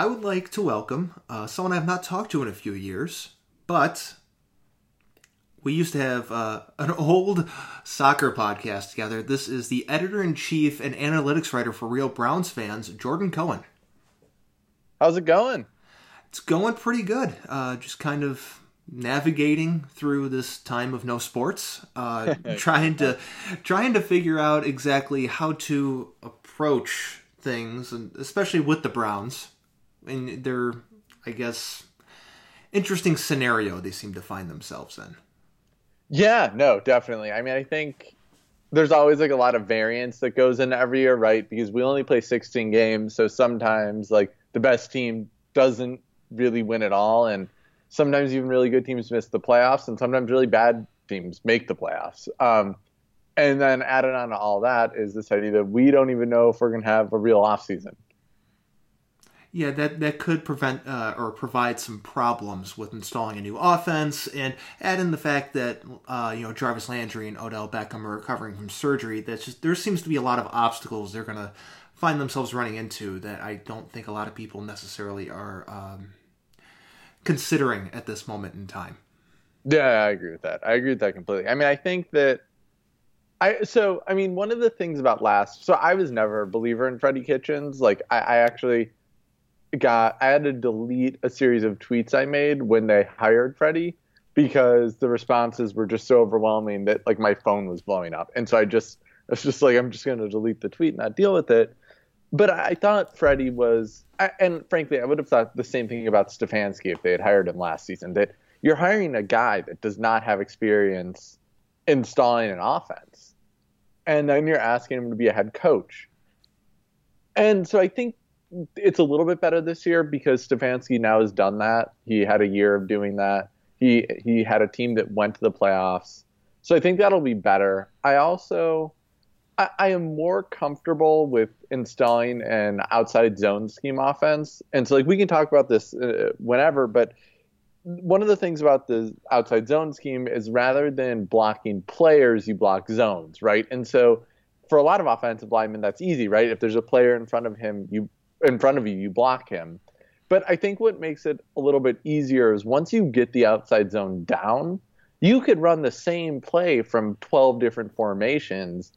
I would like to welcome uh, someone I've not talked to in a few years, but we used to have uh, an old soccer podcast together. This is the editor in chief and analytics writer for Real Browns fans, Jordan Cohen. How's it going? It's going pretty good. Uh, just kind of navigating through this time of no sports, uh, trying to trying to figure out exactly how to approach things, and especially with the Browns in their, I guess, interesting scenario they seem to find themselves in. Yeah, no, definitely. I mean, I think there's always like a lot of variance that goes into every year, right? Because we only play 16 games, so sometimes like the best team doesn't really win at all, and sometimes even really good teams miss the playoffs, and sometimes really bad teams make the playoffs. Um, and then added on to all that is this idea that we don't even know if we're going to have a real offseason. Yeah, that that could prevent uh, or provide some problems with installing a new offense, and add in the fact that uh, you know Jarvis Landry and Odell Beckham are recovering from surgery. That's just there seems to be a lot of obstacles they're to find themselves running into that I don't think a lot of people necessarily are um, considering at this moment in time. Yeah, I agree with that. I agree with that completely. I mean, I think that I so I mean one of the things about last so I was never a believer in Freddie Kitchens. Like I, I actually got I had to delete a series of tweets I made when they hired Freddie because the responses were just so overwhelming that like my phone was blowing up. And so I just I was just like I'm just going to delete the tweet and not deal with it. But I thought Freddie was and frankly I would have thought the same thing about Stefanski if they had hired him last season that you're hiring a guy that does not have experience installing an offense. And then you're asking him to be a head coach. And so I think it's a little bit better this year because Stefanski now has done that. He had a year of doing that. He he had a team that went to the playoffs. So I think that'll be better. I also I, I am more comfortable with installing an outside zone scheme offense. And so like we can talk about this uh, whenever, but one of the things about the outside zone scheme is rather than blocking players, you block zones, right? And so for a lot of offensive linemen, that's easy, right? If there's a player in front of him, you in front of you, you block him. But I think what makes it a little bit easier is once you get the outside zone down, you could run the same play from 12 different formations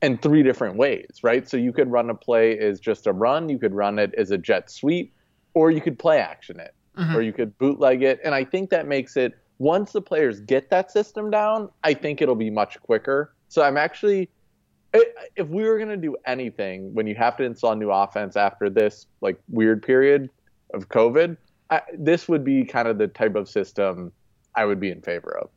in three different ways, right? So you could run a play as just a run, you could run it as a jet sweep, or you could play action it, mm-hmm. or you could bootleg it. And I think that makes it once the players get that system down, I think it'll be much quicker. So I'm actually if we were going to do anything when you have to install new offense after this like weird period of COVID, I, this would be kind of the type of system I would be in favor of.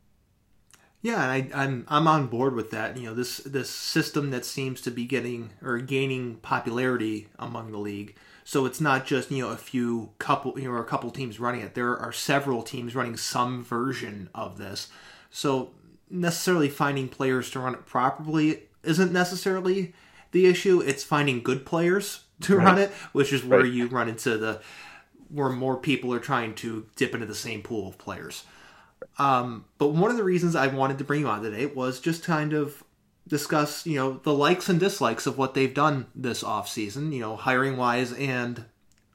Yeah, I, I'm I'm on board with that. You know, this this system that seems to be getting or gaining popularity among the league. So it's not just you know a few couple you know a couple teams running it. There are several teams running some version of this. So necessarily finding players to run it properly isn't necessarily the issue. It's finding good players to right. run it, which is where right. you run into the where more people are trying to dip into the same pool of players. Um, but one of the reasons I wanted to bring you on today was just kind of discuss, you know, the likes and dislikes of what they've done this off season, you know, hiring wise and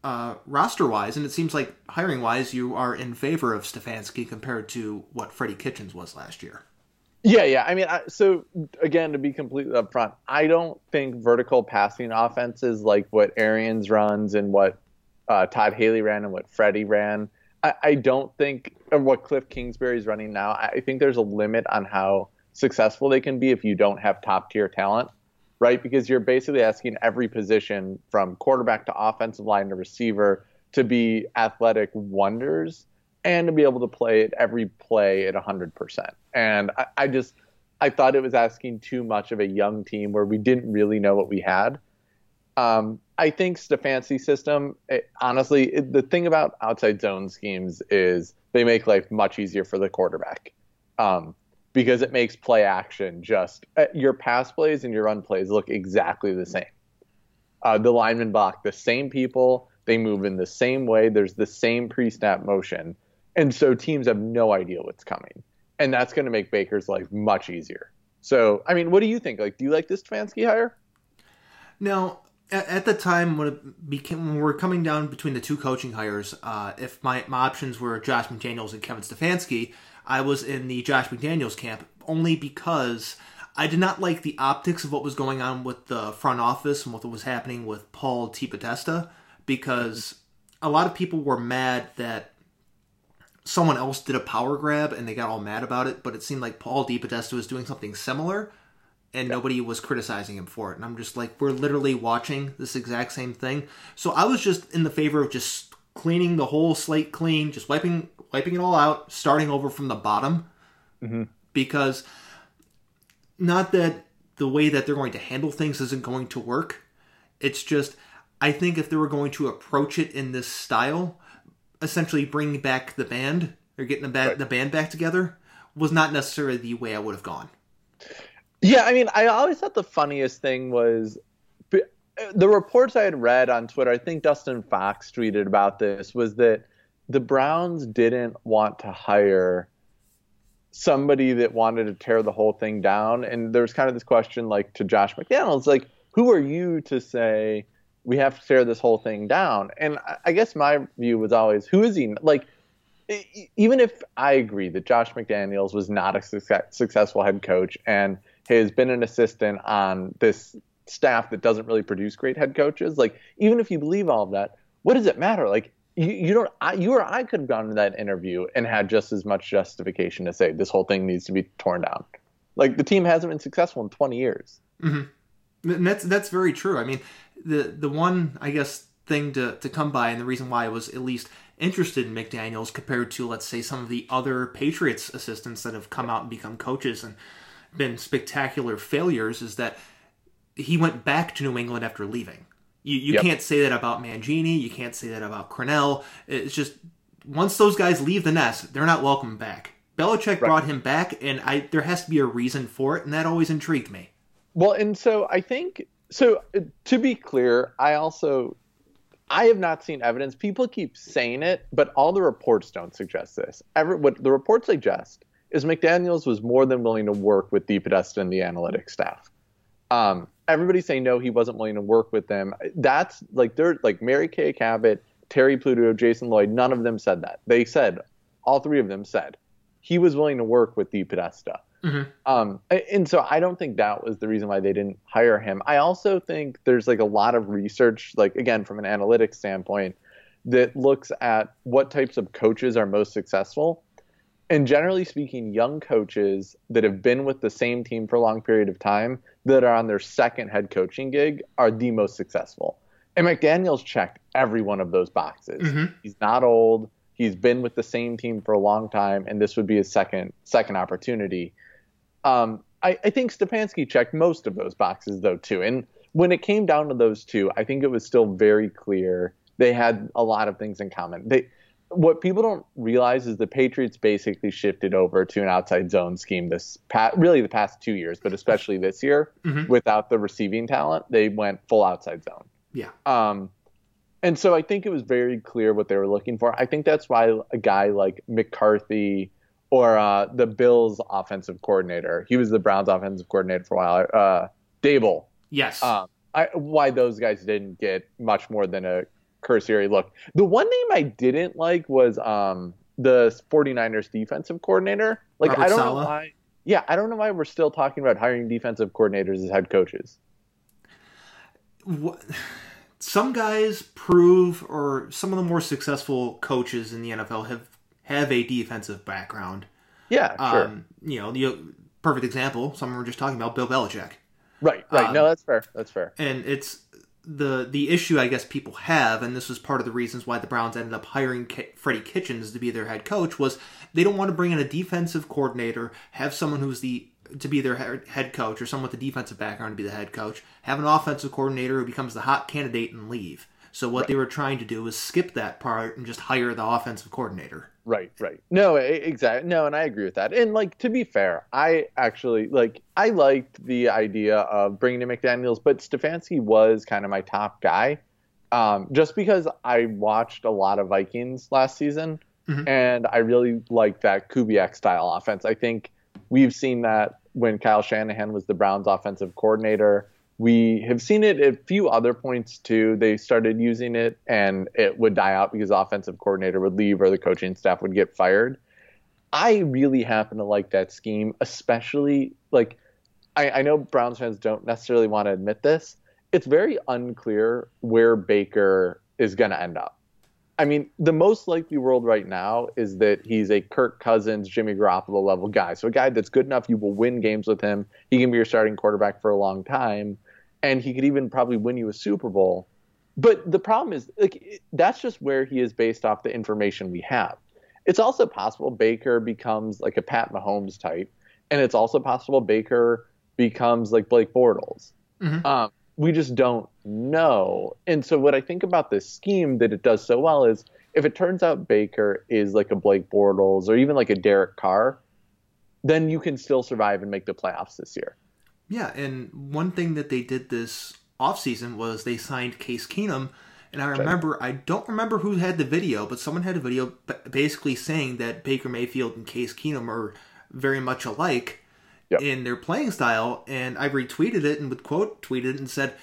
uh, roster wise. And it seems like hiring wise, you are in favor of Stefanski compared to what Freddie Kitchens was last year. Yeah, yeah. I mean, I, so again, to be completely upfront, I don't think vertical passing offenses like what Arians runs and what uh, Todd Haley ran and what Freddie ran. I, I don't think, what Cliff Kingsbury is running now. I think there's a limit on how successful they can be if you don't have top tier talent, right? Because you're basically asking every position from quarterback to offensive line to receiver to be athletic wonders and to be able to play it every play at 100%. And I, I, just, I thought it was asking too much of a young team where we didn't really know what we had. Um, I think Stefanski's system, it, honestly, it, the thing about outside zone schemes is they make life much easier for the quarterback um, because it makes play action just uh, your pass plays and your run plays look exactly the same. Uh, the linemen block the same people. They move in the same way. There's the same pre-snap motion and so teams have no idea what's coming. And that's going to make Baker's life much easier. So, I mean, what do you think? Like, do you like this Stefanski hire? Now, at, the time when it became when we were coming down between the two coaching hires, uh, if my, my options were Josh McDaniels and Kevin Stefanski, I was in the Josh McDaniels camp only because I did not like the optics of what was going on with the front office and what was happening with Paul DePodesta because a lot of people were mad that someone else did a power grab and they got all mad about it, but it seemed like Paul DePodesta was doing something similar and yeah. nobody was criticizing him for it. And I'm just like, we're literally watching this exact same thing. So I was just in the favor of just cleaning the whole slate clean, just wiping wiping it all out, starting over from the bottom. Mm-hmm. Because not that the way that they're going to handle things isn't going to work. It's just I think if they were going to approach it in this style, essentially bringing back the band or getting the, ba- right. the band back together was not necessarily the way I would have gone. Yeah, I mean, I always thought the funniest thing was the reports I had read on Twitter. I think Dustin Fox tweeted about this was that the Browns didn't want to hire somebody that wanted to tear the whole thing down. And there's kind of this question, like to Josh McDaniels, like, who are you to say we have to tear this whole thing down? And I guess my view was always, who is he? Like, even if I agree that Josh McDaniels was not a success, successful head coach and has been an assistant on this staff that doesn't really produce great head coaches, like even if you believe all of that, what does it matter? Like you, you don't, I, you or I could have gone to that interview and had just as much justification to say this whole thing needs to be torn down. Like the team hasn't been successful in 20 years. Mm-hmm. And that's that's very true. I mean, the the one I guess thing to to come by, and the reason why I was at least interested in McDaniels compared to let's say some of the other Patriots assistants that have come out and become coaches and been spectacular failures is that he went back to New England after leaving. You you yep. can't say that about Mangini. You can't say that about Crennel. It's just once those guys leave the nest, they're not welcome back. Belichick right. brought him back, and I there has to be a reason for it, and that always intrigued me. Well, and so I think so. To be clear, I also I have not seen evidence. People keep saying it, but all the reports don't suggest this. Every, what the reports suggest is McDaniels was more than willing to work with DePodesta and the analytics staff. Um, everybody's saying no, he wasn't willing to work with them. That's like they're like Mary Kay Cabot, Terry Pluto, Jason Lloyd. None of them said that. They said all three of them said he was willing to work with DePodesta. Mm-hmm. Um, and so I don't think that was the reason why they didn't hire him. I also think there's like a lot of research, like again from an analytics standpoint, that looks at what types of coaches are most successful and generally speaking, young coaches that have been with the same team for a long period of time that are on their second head coaching gig are the most successful. And McDaniels checked every one of those boxes. Mm-hmm. He's not old. He's been with the same team for a long time, and this would be his second second opportunity. Um, I, I think Stefanski checked most of those boxes though too. And when it came down to those two, I think it was still very clear they had a lot of things in common. They what people don't realize is the Patriots basically shifted over to an outside zone scheme this past, really the past two years, but especially this year mm-hmm. without the receiving talent, they went full outside zone. Yeah. Um, and so I think it was very clear what they were looking for. I think that's why a guy like McCarthy or uh, the Bills offensive coordinator, he was the Browns offensive coordinator for a while, uh, Daboll. Yes. Um, I, why those guys didn't get much more than a cursory look. The one name I didn't like was um, the 49ers defensive coordinator. Like Robert I don't Saleh. know why. Yeah, I don't know why we're still talking about hiring defensive coordinators as head coaches. What? Some guys prove, or some of the more successful coaches in the NFL have have a defensive background. Yeah, sure. Um, you know, the perfect example. Someone we are just talking about, Bill Belichick. Right, right. Um, no, that's fair. That's fair. And it's the the issue I guess people have, and this was part of the reasons why the Browns ended up hiring K- Freddie Kitchens to be their head coach, was they don't want to bring in a defensive coordinator, have someone who's the to be their head coach, or someone with a defensive background to be the head coach, have an offensive coordinator who becomes the hot candidate and leave. So what right. they were trying to do was skip that part and just hire the offensive coordinator. Right, right. No, exactly. No, and I agree with that. And like to be fair, I actually like I liked the idea of bringing in McDaniels, but Stefanski was kind of my top guy. Um, just because I watched a lot of Vikings last season, mm-hmm. and I really liked that Kubiak style offense. I think we've seen that when Kyle Shanahan was the Browns offensive coordinator We have seen it at a few other points too. They started using it and it would die out because offensive coordinator would leave or the coaching staff would get fired. I really happen to like that scheme, especially like I, I know Browns fans don't necessarily want to admit this. It's very unclear where Baker is going to end up. I mean, the most likely world right now is that he's a Kirk Cousins, Jimmy Garoppolo level guy. So a guy that's good enough, you will win games with him. He can be your starting quarterback for a long time, and he could even probably win you a Super Bowl. But the problem is, like, that's just where he is based off the information we have. It's also possible Baker becomes like a Pat Mahomes type, and it's also possible Baker becomes like Blake Bortles. Mm-hmm. Um, we just don't know. And so what I think about this scheme that it does so well is if it turns out Baker is like a Blake Bortles or even like a Derek Carr, then you can still survive and make the playoffs this year. Yeah, and one thing that they did this offseason was they signed Case Keenum. And I remember, I don't remember who had the video, but someone had a video basically saying that Baker Mayfield and Case Keenum are very much alike yep. in their playing style. And I retweeted it and with quote tweeted and said,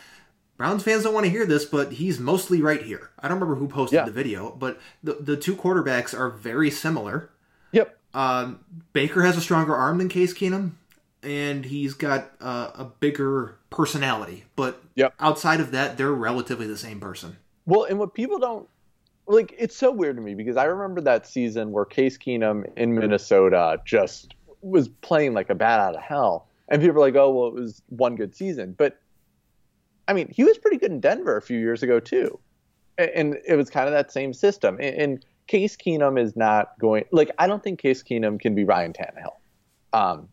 Browns fans don't want to hear this, but he's mostly right here. I don't remember who posted yeah. the video, but the the two quarterbacks are very similar. Yep. Um, Baker has a stronger arm than Case Keenum, and he's got uh, a bigger personality. But yep. outside of that, they're relatively the same person. Well, and what people don't like, it's so weird to me because I remember that season where Case Keenum in Minnesota just was playing like a bat out of hell. And people are like, oh, well, it was one good season. But I mean, he was pretty good in Denver a few years ago, too. And it was kind of that same system. And Case Keenum is not going, like, I don't think Case Keenum can be Ryan Tannehill. Um,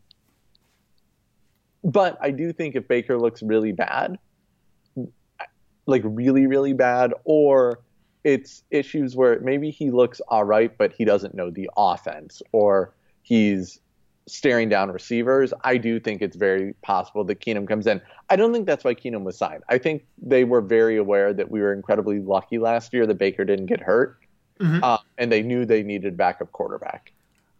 but I do think if Baker looks really bad, like really, really bad, or it's issues where maybe he looks all right, but he doesn't know the offense, or he's staring down receivers, I do think it's very possible that Keenum comes in. I don't think that's why Keenum was signed. I think they were very aware that we were incredibly lucky last year that Baker didn't get hurt, mm-hmm. uh, and they knew they needed backup quarterback.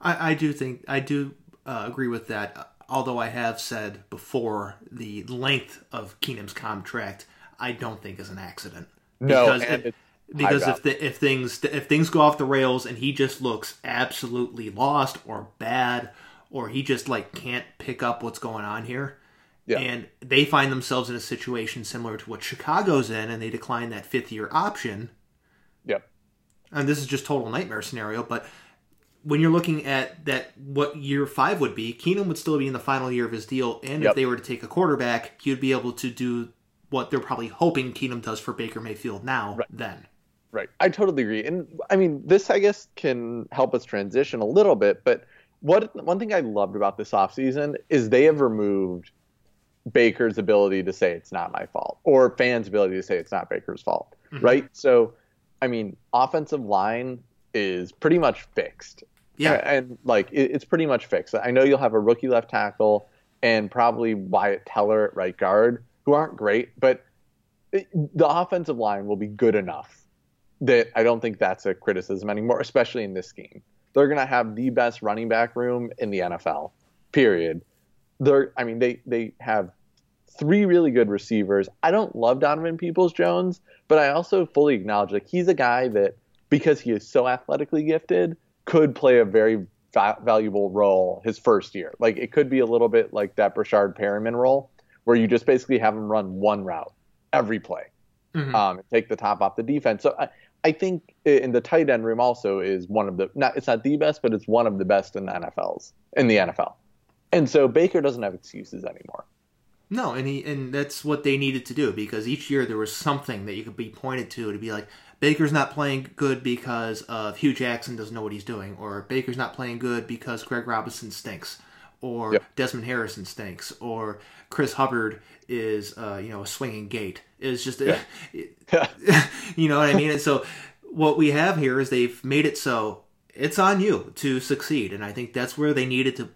I, I do think I do uh, agree with that. Although I have said before, the length of Keenum's contract, I don't think is an accident. No, because, because if the, if things if things go off the rails and he just looks absolutely lost or bad or he just like can't pick up what's going on here. Yeah. And they find themselves in a situation similar to what Chicago's in, and they decline that fifth year option. Yep. And this is just total nightmare scenario, but when you're looking at that, what year five would be, Keenum would still be in the final year of his deal, and yep. if they were to take a quarterback, he would be able to do what they're probably hoping Keenum does for Baker Mayfield now. Right. Then. Right. I totally agree, and I mean this, I guess, can help us transition a little bit, but what one thing I loved about this offseason is they have removed Baker's ability to say it's not my fault or fans' ability to say it's not Baker's fault, mm-hmm. right? So, I mean, offensive line is pretty much fixed. Yeah. And, like, it, it's pretty much fixed. I know you'll have a rookie left tackle and probably Wyatt Teller at right guard, who aren't great, but it, the offensive line will be good enough that I don't think that's a criticism anymore, especially in this game. They're going to have the best running back room in the NFL. Period. They're I mean they they have three really good receivers. I don't love Donovan Peoples Jones, but I also fully acknowledge like he's a guy that because he is so athletically gifted could play a very va- valuable role his first year. Like it could be a little bit like that Breshad Perriman role where you just basically have him run one route every play. Mm-hmm. Um, take the top off the defense. So I, I think in the tight end room also is one of the not it's not the best, but it's one of the best in the NFLs in the NFL. And so Baker doesn't have excuses anymore. No, and he and that's what they needed to do because each year there was something that you could be pointed to to be like Baker's not playing good because of Hue Jackson doesn't know what he's doing, or Baker's not playing good because Greg Robinson stinks, or yep. Desmond Harrison stinks, or Chris Hubbard is uh, you know a swinging gate. It's just yeah. you know what I mean. And so what we have here is they've made it so it's on you to succeed, and I think that's where they needed to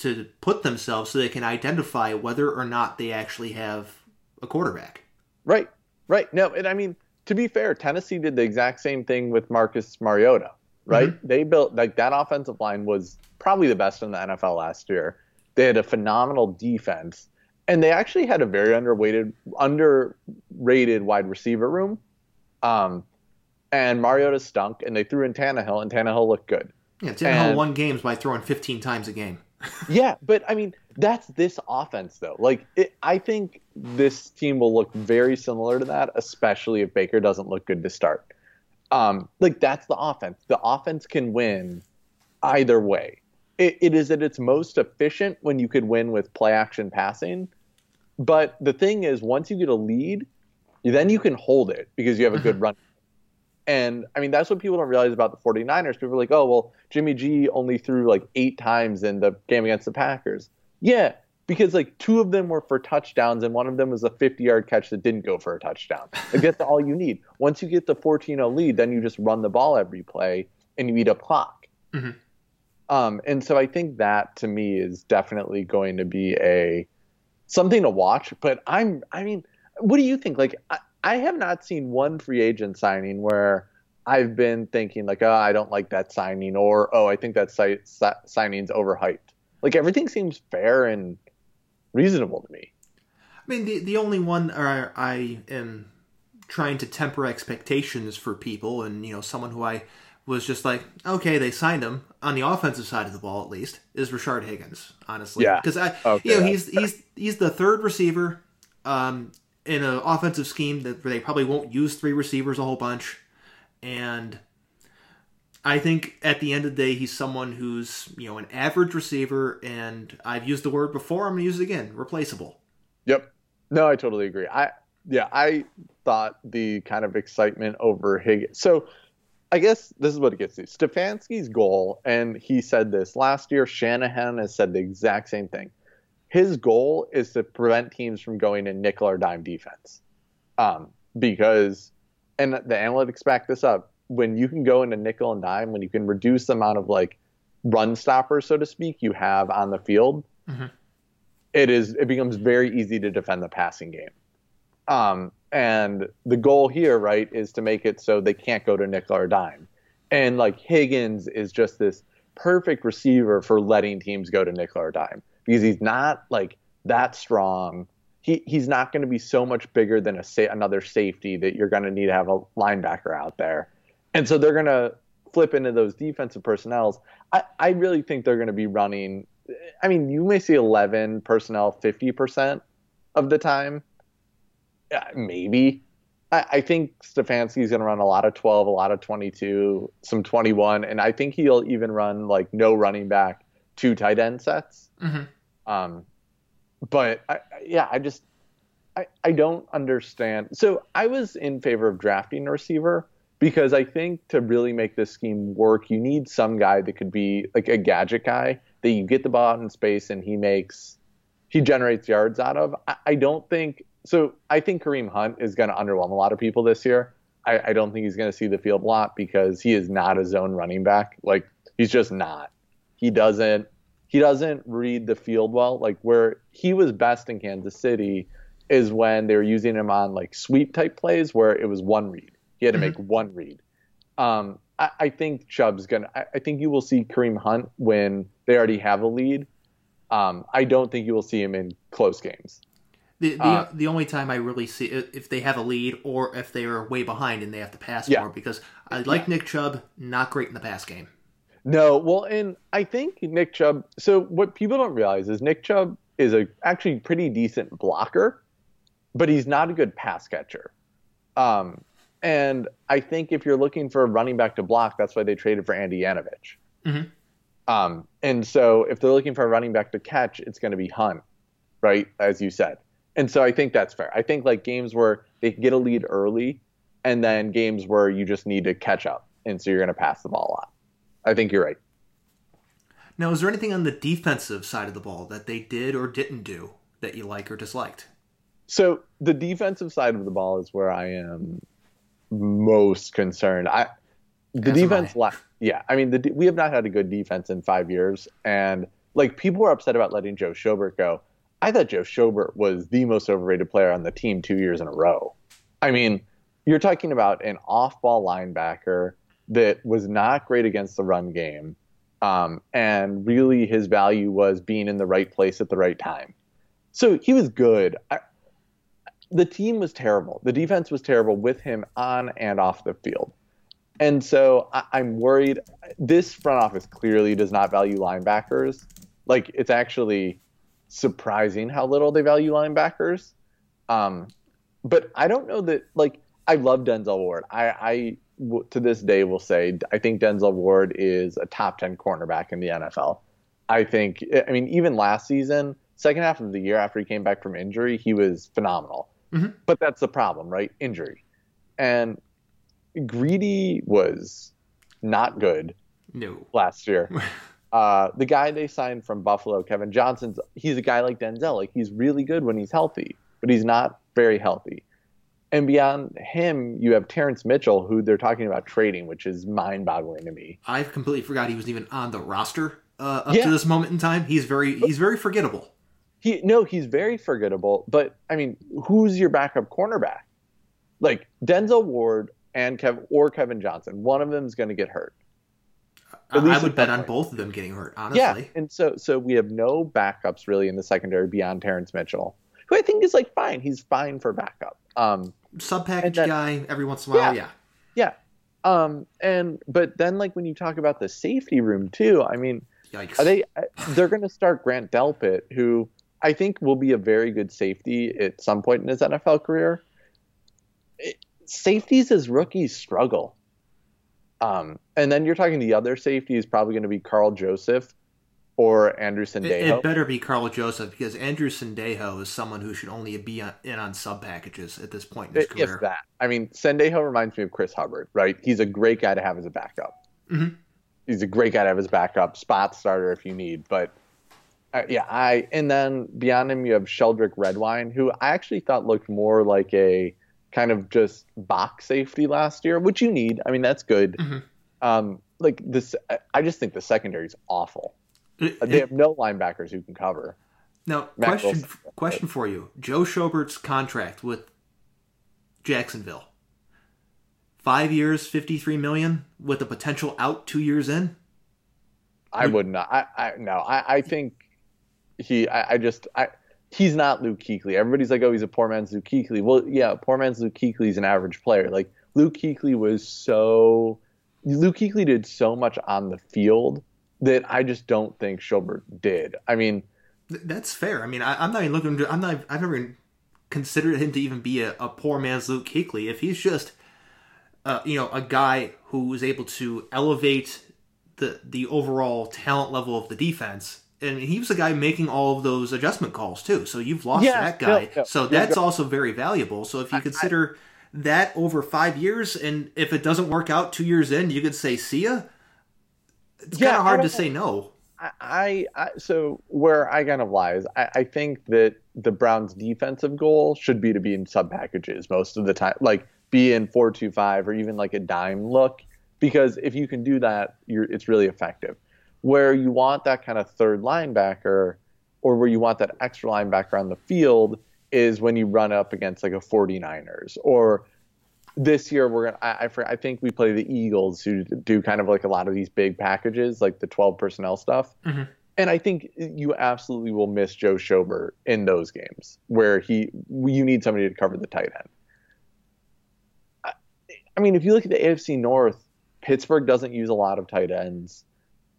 to put themselves so they can identify whether or not they actually have a quarterback. Right, right. No, and I mean to be fair, Tennessee did the exact same thing with Marcus Mariota. Right, mm-hmm. they built like that offensive line was probably the best in the NFL last year. They had a phenomenal defense and they actually had a very underrated underrated wide receiver room. Um, and Mariota stunk, and they threw in Tannehill, and Tannehill looked good. Yeah, Tannehill and, won games by throwing 15 times a game. yeah, but I mean, that's this offense though. Like, it, I think this team will look very similar to that, especially if Baker doesn't look good to start. Um, like that's the offense. The offense can win either way. It, it is at its most efficient when you could win with play action passing. But the thing is, once you get a lead, then you can hold it because you have a good run. And I mean, that's what people don't realize about the 49ers. People are like, oh, well, Jimmy G only threw like eight times in the game against the Packers. Yeah, because like two of them were for touchdowns and one of them was a 50 yard catch that didn't go for a touchdown. Like that's all you need. Once you get the 14-0 lead, then you just run the ball every play and you eat up clock. Mm-hmm. Um, and so I think that to me is definitely going to be a something to watch. But I'm, I mean, what do you think? Like, I, I have not seen one free agent signing where I've been thinking like, oh, I don't like that signing, or oh, I think that si- si- signing's overhyped. Like everything seems fair and reasonable to me. I mean, the the only one I I am trying to temper expectations for people, and you know, someone who I was just like, okay, they signed him on the offensive side of the ball at least is Rashard Higgins. Honestly, yeah, because I, okay, you know, he's he's he's the third receiver um, in an offensive scheme that they probably won't use three receivers a whole bunch, and I think at the end of the day, he's someone who's you know an average receiver, and I've used the word before. I'm going to use it again: replaceable. Yep. No, I totally agree. I yeah, I thought the kind of excitement over Higgins. So I guess this is what it gets to. Stefanski's goal, and he said this last year. Shanahan has said the exact same thing. His goal is to prevent teams from going in nickel or dime defense, um, because, and the analytics back this up when you can go into nickel and dime, when you can reduce the amount of like run stoppers, so to speak, you have on the field, mm-hmm. it is it becomes very easy to defend the passing game. Um, and the goal here, right, is to make it so they can't go to nickel or dime. And like Higgins is just this perfect receiver for letting teams go to nickel or dime because he's not like that strong. He he's not going to be so much bigger than a sa- another safety that you're going to need to have a linebacker out there. And so they're going to flip into those defensive personnels. I, I really think they're going to be running. I mean, you may see 11 personnel 50% of the time. Maybe. I, I think Stefanski's going to run a lot of 12, a lot of 22, some 21. And I think he'll even run like no running back, two tight end sets. Mm-hmm. Um, but I, yeah, I just, I, I don't understand. So I was in favor of drafting a receiver because I think to really make this scheme work, you need some guy that could be like a gadget guy that you get the ball out in space and he makes he generates yards out of. I, I don't think so. I think Kareem Hunt is going to underwhelm a lot of people this year. I, I don't think he's going to see the field a lot because he is not a zone running back. Like he's just not. He doesn't he doesn't read the field well. Like where he was best in Kansas City is when they were using him on like sweep type plays where it was one read he had to make mm-hmm. one read. Um, I, I, think Chubb's gonna. I, I, think you will see Kareem Hunt when they already have a lead. Um, I don't think you will see him in close games. The the, uh, the only time I really see if they have a lead or if they are way behind and they have to pass yeah. more because I like yeah. Nick Chubb, not great in the pass game. No, well, and I think Nick Chubb. So what people don't realize is Nick Chubb is a actually pretty decent blocker, but he's not a good pass catcher. Um, and I think if you're looking for a running back to block, that's why they traded for Andy Janovich. Mm-hmm. Um, and so if they're looking for a running back to catch, it's going to be Hunt, right? As you said. And so I think that's fair. I think like games where they get a lead early and then games where you just need to catch up. And so you're going to pass the ball a lot. I think you're right. Now, is there anything on the defensive side of the ball that they did or didn't do that you like or disliked? So the defensive side of the ball is where I am most concerned. I the defense, I. yeah. I mean, the, we have not had a good defense in five years, and like people were upset about letting Joe Schobert go. I thought Joe Schobert was the most overrated player on the team two years in a row. I mean, you're talking about an off-ball linebacker that was not great against the run game, um, and really his value was being in the right place at the right time. So he was good. I, the team was terrible. The defense was terrible with him on and off the field. And so I, I'm worried. This front office clearly does not value linebackers. Like it's actually surprising how little they value linebackers. Um, but I don't know that. Like I love Denzel Ward. I, I w- to this day will say I think Denzel Ward is a top ten cornerback in the NFL. I think. I mean, even last season, second half of the year after he came back from injury, he was phenomenal. Mm-hmm. But that's the problem, right? Injury. And Greedy was not good No. last year. uh, the guy they signed from Buffalo, Kevin Johnson's, he's a guy like Denzel. Like he's really good when he's healthy, but he's not very healthy. And beyond him, you have Terrance Mitchell, who they're talking about trading, which is mind-boggling to me. I've completely forgot he was even on the roster uh, up Yeah. to this moment in time. He's very he's very forgettable. He no, he's very forgettable. But I mean, who's your backup cornerback? Like Denzel Ward and Kev or Kevin Johnson. One of them is going to get hurt. I, At I would bet on both of them getting hurt. Honestly, Yeah, and so so we have no backups really in the secondary beyond Terrance Mitchell, who I think is like fine. He's fine for backup. Um, sub package guy every once in a while. Yeah. yeah. Um, and but then like when you talk about the safety room too, I mean, Yikes. are they they're going to start Grant Delpit, who I think will be a very good safety at some point in his NFL career. It, safeties as rookies struggle. Um, and then you're talking the other safety is probably going to be Karl Joseph or Andrew It, it better be Karl Joseph because Andrew Sendejo is someone who should only be on, in on sub packages at this point in his career. if that. I mean, Sendejo reminds me of Chris Hubbard, right? He's a great guy to have as a backup. Mhm. He's a great guy to have as backup, spot starter if you need. But uh, yeah, I and then beyond him you have Sheldrick Redwine, who I actually thought looked more like a kind of just box safety last year, which you need. I mean, that's good. Mhm. Um, like this, I- just think the secondary is awful. It- They it- have no linebackers who can cover. now, Matt question Wilson. question for you: Joe Schobert's contract with Jacksonville, five years, fifty three million, with a potential out two years in. I would not. I, I no. I, I think he. I, I just. I. He's not Luke Kuechly. Everybody's like, oh, he's a poor man's Luke Kuechly. Well, yeah, poor man's Luke is an average player. Like Luke Kuechly was so. Luke Kuechly did so much on the field that I just don't think Schobert did. I mean, That's fair. I mean, I, I'm not even looking. To, I'm not. I've never considered him to even be a, a poor man's Luke Kuechly. If he's just, uh, you know, a guy who is able to elevate the the overall talent level of the defense, and he was the guy making all of those adjustment calls too. So you've lost Yeah, that guy. no, so that's also very valuable. So if you consider that over five years, and if it doesn't work out two years in, you could say, "See ya." It's Yeah, kind of hard to say no. I, I, so where I kind of lies, I, I think that the Browns' defensive goal should be to be in sub packages most of the time, like be in four two five or even like a dime look, because if you can do that, you're it's really effective. Where you want that kind of third linebacker, or where you want that extra linebacker on the field, is when you run up against like a 49ers or this year we're gonna I, I, I think we play the Eagles who do kind of like a lot of these big packages like the 12 personnel stuff. Mhm. and I think you absolutely will miss Joe Schobert in those games where he you need somebody to cover the tight end. I, I mean if you look at the AFC North Pittsburgh doesn't use a lot of tight ends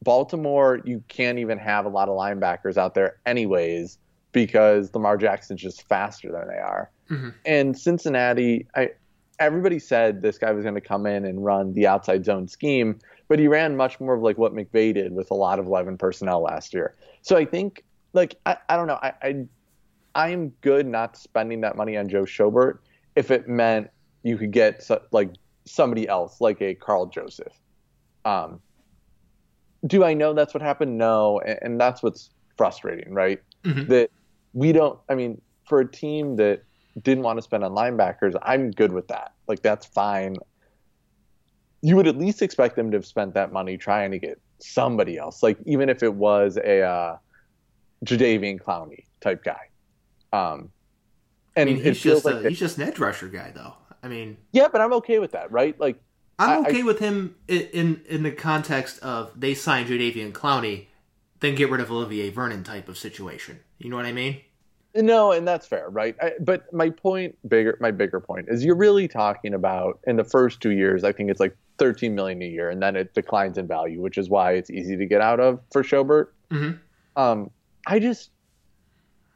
Baltimore you can't even have a lot of linebackers out there anyways because Lamar Jackson's just faster than they are Mhm. and Cincinnati, I everybody said this guy was going to come in and run the outside zone scheme, but he ran much more of like what McVay did with a lot of 11 personnel last year. So I think, like, I, I don't know, I, I I am good not spending that money on Joe Schobert if it meant you could get so, like somebody else, like a Karl Joseph. Um, do I know that's what happened? No, and, and that's what's frustrating, right? Mhm. That we don't. I mean, for a team that didn't want to spend on linebackers, I'm good with that. Like that's fine. You would at least expect them to have spent that money trying to get somebody else, like even if it was a uh, Jadeveon Clowney type guy. Um, and I mean, he's just a, they- he's just an edge rusher guy, though. I mean, yeah, but I'm okay with that, right? Like I'm I- okay with him in, in in the context of they sign Jadeveon Clowney, then get rid of Olivier Vernon type of situation. You know what I mean? No, and that's fair, right? I, but my point, bigger, my bigger point is you're really talking about in the first two years. I think it's like 13 million a year, and then it declines in value, which is why it's easy to get out of for Schobert. Mhm. Um, I just,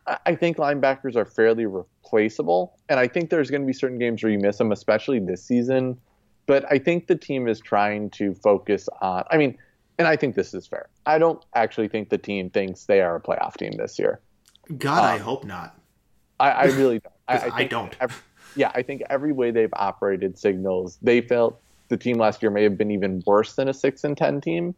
I- I think linebackers are fairly replaceable, and I think there's going to be certain games where you miss them, especially this season. But I think the team is trying to focus on. I mean, and I think this is fair. I don't actually think the team thinks they are a playoff team this year. God, I Um, hope not. I, I really don't. I, I think don't. ev- yeah, I think every way they've operated signals, they felt the team last year may have been even worse than a six and ten team,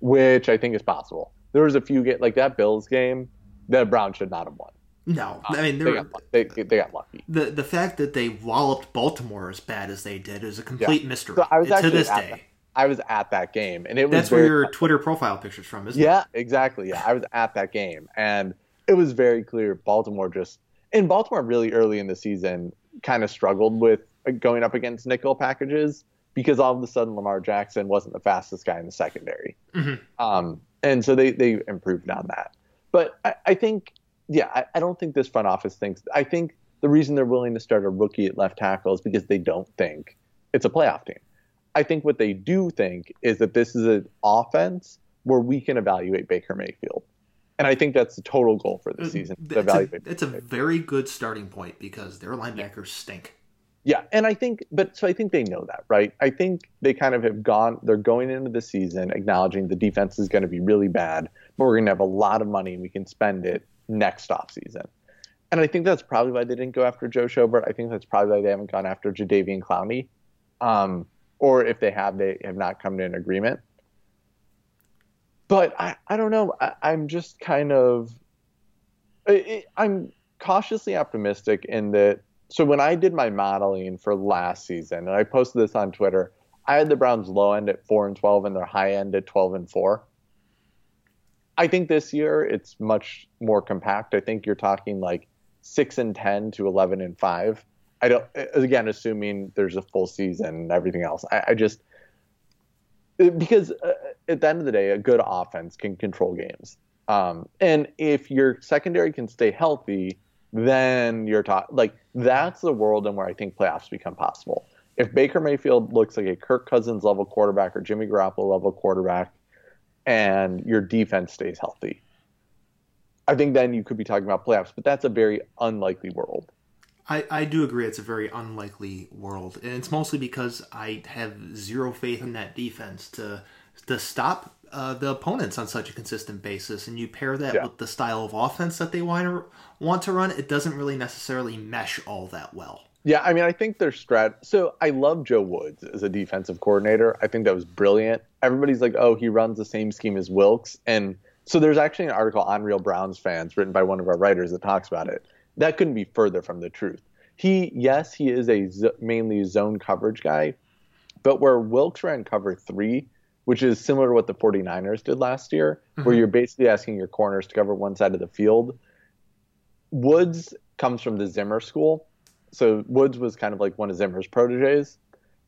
which I think is possible. There was a few get like that Bills game, that Brown should not have won. No, I mean They got, they, they got lucky. the the fact that they walloped Baltimore as bad as they did is a complete mystery So I was to actually this day. that- I was at that game, and it was That's where your Twitter profile picture's from, isn't it? Yeah, exactly. Yeah, I was at that game, and it was very clear Baltimore just and Baltimore really early in the season kind of struggled with uh, going up against nickel packages because all of a sudden Lamar Jackson wasn't the fastest guy in the secondary, Mhm. um, and so they they improved on that. But I, I think, yeah, I, I don't think this front office thinks. I think the reason they're willing to start a rookie at left tackle is because they don't think it's a playoff team. I think what they do think is that this is an offense where we can evaluate Baker Mayfield. And I think that's the total goal for the uh, season to It's a, it's a very good starting point because their linebackers stink. Yeah, and I think, but so I think they know that, right? I think they kind of have gone, they're going into the season acknowledging the defense is going to be really bad, but we're going to have a lot of money and we can spend it next offseason. And I think that's probably why they didn't go after Joe Schobert. I think that's probably why they haven't gone after Jadeveon Clowney. Um, or if they have, they have not come to an agreement. But I, I don't know. I, I'm just kind of, I- I, I'm cautiously optimistic in that so when I did my modeling for last season, and I posted this on Twitter, I had the Browns low end at four and twelve and their high end at twelve and four. I think this year it's much more compact. I think you're talking like six and ten to eleven and five. I don't again assuming there's a full season and everything else. I, I just because uh, at the end of the day, a good offense can control games. Um, and if your secondary can stay healthy, then you're talking like that's the world in where I think playoffs become possible. If Baker Mayfield looks like a Kirk Cousins level quarterback or Jimmy Garoppolo level quarterback, and your defense stays healthy, I think then you could be talking about playoffs. But that's a very unlikely world. I, I do agree it's a very unlikely world. And it's mostly because I have zero faith in that defense to to stop uh, the opponents on such a consistent basis. And you pair that Yeah. with the style of offense that they want to, want to run, it doesn't really necessarily mesh all that well. Yeah, I mean, I think their strat. So I love Joe Woods as a defensive coordinator. I think that was brilliant. Everybody's like, oh, he runs the same scheme as Wilks. And so there's actually an article on Real Browns fans written by one of our writers that talks about it. That couldn't be further from the truth. He, yes, he is a z- mainly zone coverage guy, but where Wilks ran cover three, which is similar to what the 49ers did last year, where Mhm. you're basically asking your corners to cover one side of the field. Woods comes from the Zimmer school. So Woods was kind of like one of Zimmer's proteges,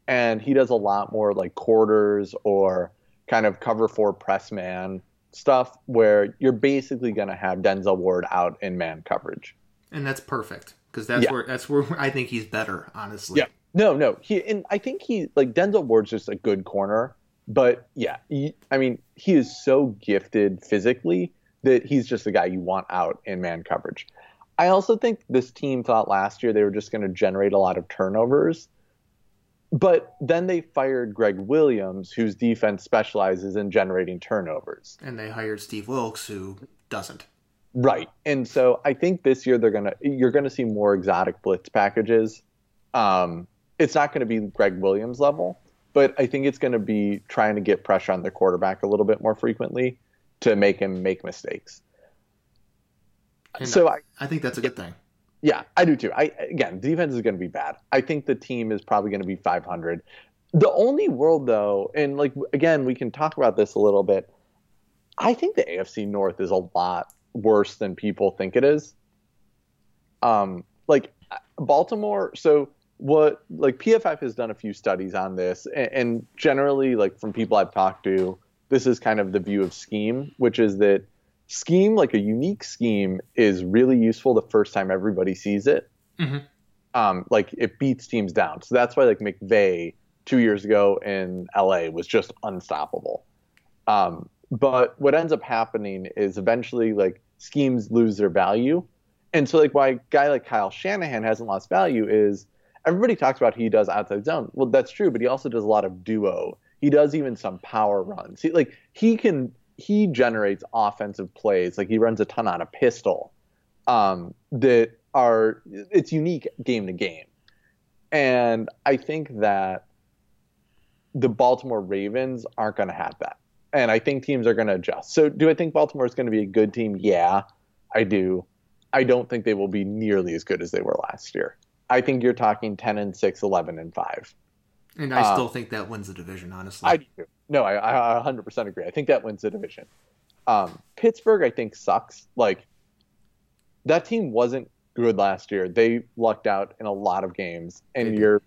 and he does a lot more like quarters or kind of cover four press man stuff where you're basically going to have Denzel Ward out in man coverage. And that's perfect because that's Yeah. where that's where I think he's better, honestly. Yeah. No, no. He and I think he like Denzel Ward's just a good corner, but yeah, he, I mean, he is so gifted physically that he's just the guy you want out in man coverage. I also think this team thought last year they were just going to generate a lot of turnovers. But then they fired Gregg Williams, whose defense specializes in generating turnovers. And they hired Steve Wilks, who doesn't. Right. And so I think this year they're gonna you're gonna see more exotic blitz packages. Um, it's not gonna be Gregg Williams level, but I think it's gonna be trying to get pressure on the quarterback a little bit more frequently to make him make mistakes. And So I I think that's a good thing. yeah, I do too. I again, defense is going to be bad. I think the team is probably going to be 500. The only world though, and like again, we can talk about this a little bit. I think the AFC North is a lot worse than people think it is. Um, like Baltimore. So what? Like PFF has done a few studies on this, and, and generally, like from people I've talked to, this is kind of the view of scheme, which is that scheme, like a unique scheme, is really useful the first time everybody sees it. Mm-hmm. Um, like it beats teams down. So that's why like McVay two years ago in LA was just unstoppable. Um, but what ends up happening is eventually like schemes lose their value. And so like why a guy like Kyle Shanahan hasn't lost value is everybody talks about he does outside zone. Well, that's true, but he also does a lot of duo. He does even some power runs. He like he can he generates offensive plays. Like he runs a ton on a pistol um, that are it's unique game to game. And I think that the Baltimore Ravens aren't going to have that. And I think teams are going to adjust. So do I think Baltimore is going to be a good team? Yeah, I do. I don't think they will be nearly as good as they were last year. I think you're talking 10 and 6, 11 and 5. And I still uh, think that wins the division, honestly. I do. No, I, I 100% agree. I think that wins the division. Um, Pittsburgh, I think, sucks. Like, that team wasn't good last year. They lucked out in a lot of games. And you're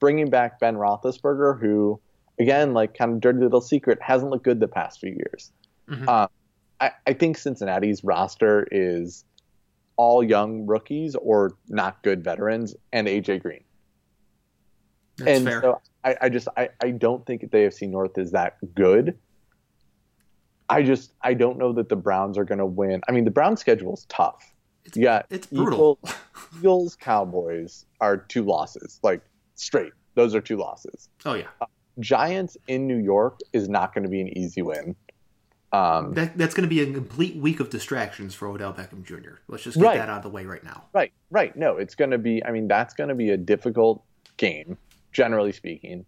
bringing back Ben Roethlisberger, who, again, like, kind of dirty little secret, hasn't looked good the past few years. Mm-hmm. Um, I, I think Cincinnati's roster is all young rookies or not good veterans and AJ Green. That's and fair. so I, I just I, I don't think the AFC North is that good. I just I don't know that the Browns are going to win. I mean, the Browns schedule is tough. It's, yeah, it's brutal. Eagles, Eagles, Cowboys are two losses, like straight. Those are two losses. Oh yeah. Uh, Giants in New York is not going to be an easy win. Um, that, that's going to be a complete week of distractions for Odell Beckham Jr. Let's just get right. that out of the way right now. Right, right. No, it's going to be. I mean, that's going to be a difficult game generally speaking.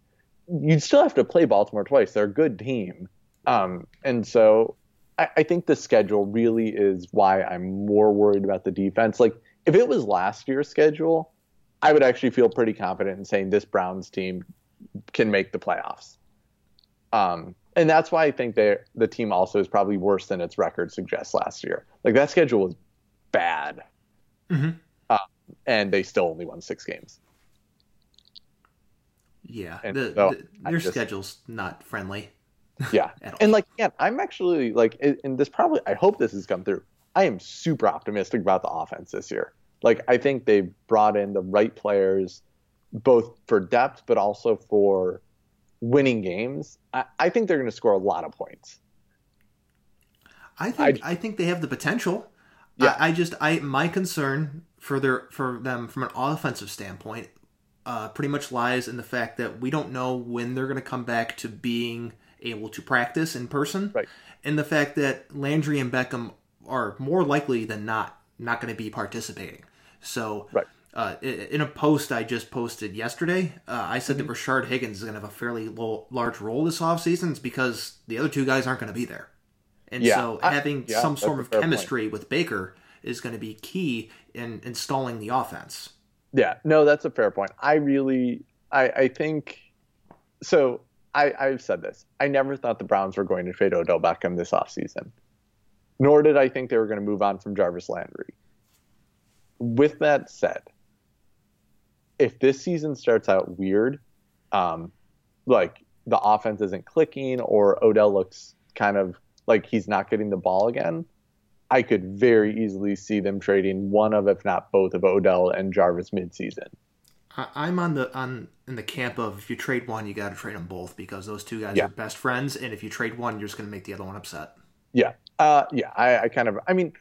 You'd still have to play Baltimore twice. They're a good team. Um, and so I, I think the schedule really is why I'm more worried about the defense. Like, if it was last year's schedule, I would actually feel pretty confident in saying this Browns team can make the playoffs. Um, and that's why I think the team also is probably worse than its record suggests last year. Like that schedule was bad, mm-hmm. uh, and they still only won six games. Yeah, the, so the, their just, schedule's not friendly. Yeah, and like, yeah, I'm actually like, and this probably, I hope this has come through. I am super optimistic about the offense this year. Like, I think they've brought in the right players, both for depth, but also for winning games. I, I think they're going to score a lot of points. I think I, I think they have the potential. Yeah. I, I just I my concern for their for them from an offensive standpoint uh, pretty much lies in the fact that we don't know when they're going to come back to being able to practice in person, right. and the fact that Landry and Beckham are more likely than not not going to be participating. So, right. uh, in a post I just posted yesterday, uh, I said mm-hmm. that Rashard Higgins is going to have a fairly low, large role this offseason. It's because the other two guys aren't going to be there. And yeah, so having I, yeah, some sort of chemistry point. with Baker is going to be key in installing the offense. Yeah, no, that's a fair point. I really, I, I think, so I, I've said this. I never thought the Browns were going to trade Odell Beckham this offseason, nor did I think they were going to move on from Jarvis Landry. With that said, if this season starts out weird, um, like the offense isn't clicking or Odell looks kind of like he's not getting the ball again, I could very easily see them trading one of, if not both, of Odell and Jarvis midseason. I'm on the on in the camp of if you trade one, you got to trade them both because those two guys yeah. are best friends, and if you trade one, you're just going to make the other one upset. Yeah, uh, yeah. I, I kind of, I mean,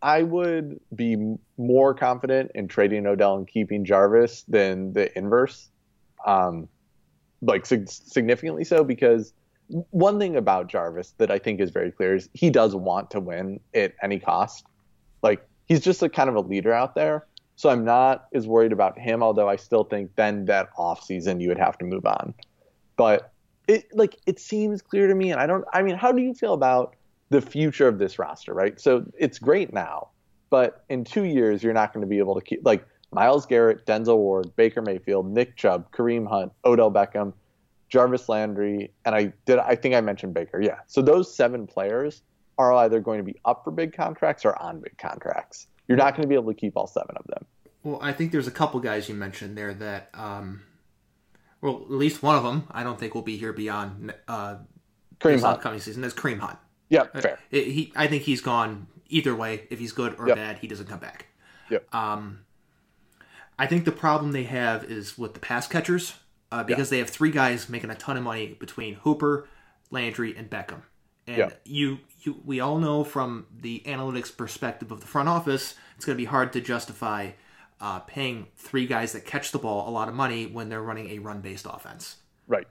I would be more confident in trading Odell and keeping Jarvis than the inverse, um, like sig- significantly so because one thing about Jarvis that I think is very clear is he does want to win at any cost. Like he's just a kind of a leader out there. So I'm not as worried about him, although I still think then that off season you would have to move on. But it like it seems clear to me, and I don't. I mean, how do you feel about the future of this roster? Right. So it's great now, but in two years you're not going to be able to keep like Myles Garrett, Denzel Ward, Baker Mayfield, Nick Chubb, Kareem Hunt, Odell Beckham Jarvis Landry, and I did. I think I mentioned Baker. Yeah. So those seven players are either going to be up for big contracts or on big contracts. You're not going to be able to keep all seven of them. Well, I think there's a couple guys you mentioned there that, um, well, at least one of them I don't think will be here beyond uh, Hunt. upcoming season. Is Kareem Hunt. Yeah, fair. He, I think he's gone either way. If he's good or Yep. bad, he doesn't come back. Yep. Um, I think the problem they have is with the pass catchers uh, because they have three guys making a ton of money between Hooper, Landry, and Beckham. And Yeah. you, you, we all know from the analytics perspective of the front office, it's going to be hard to justify uh, paying three guys that catch the ball a lot of money when they're running a run-based offense. Right.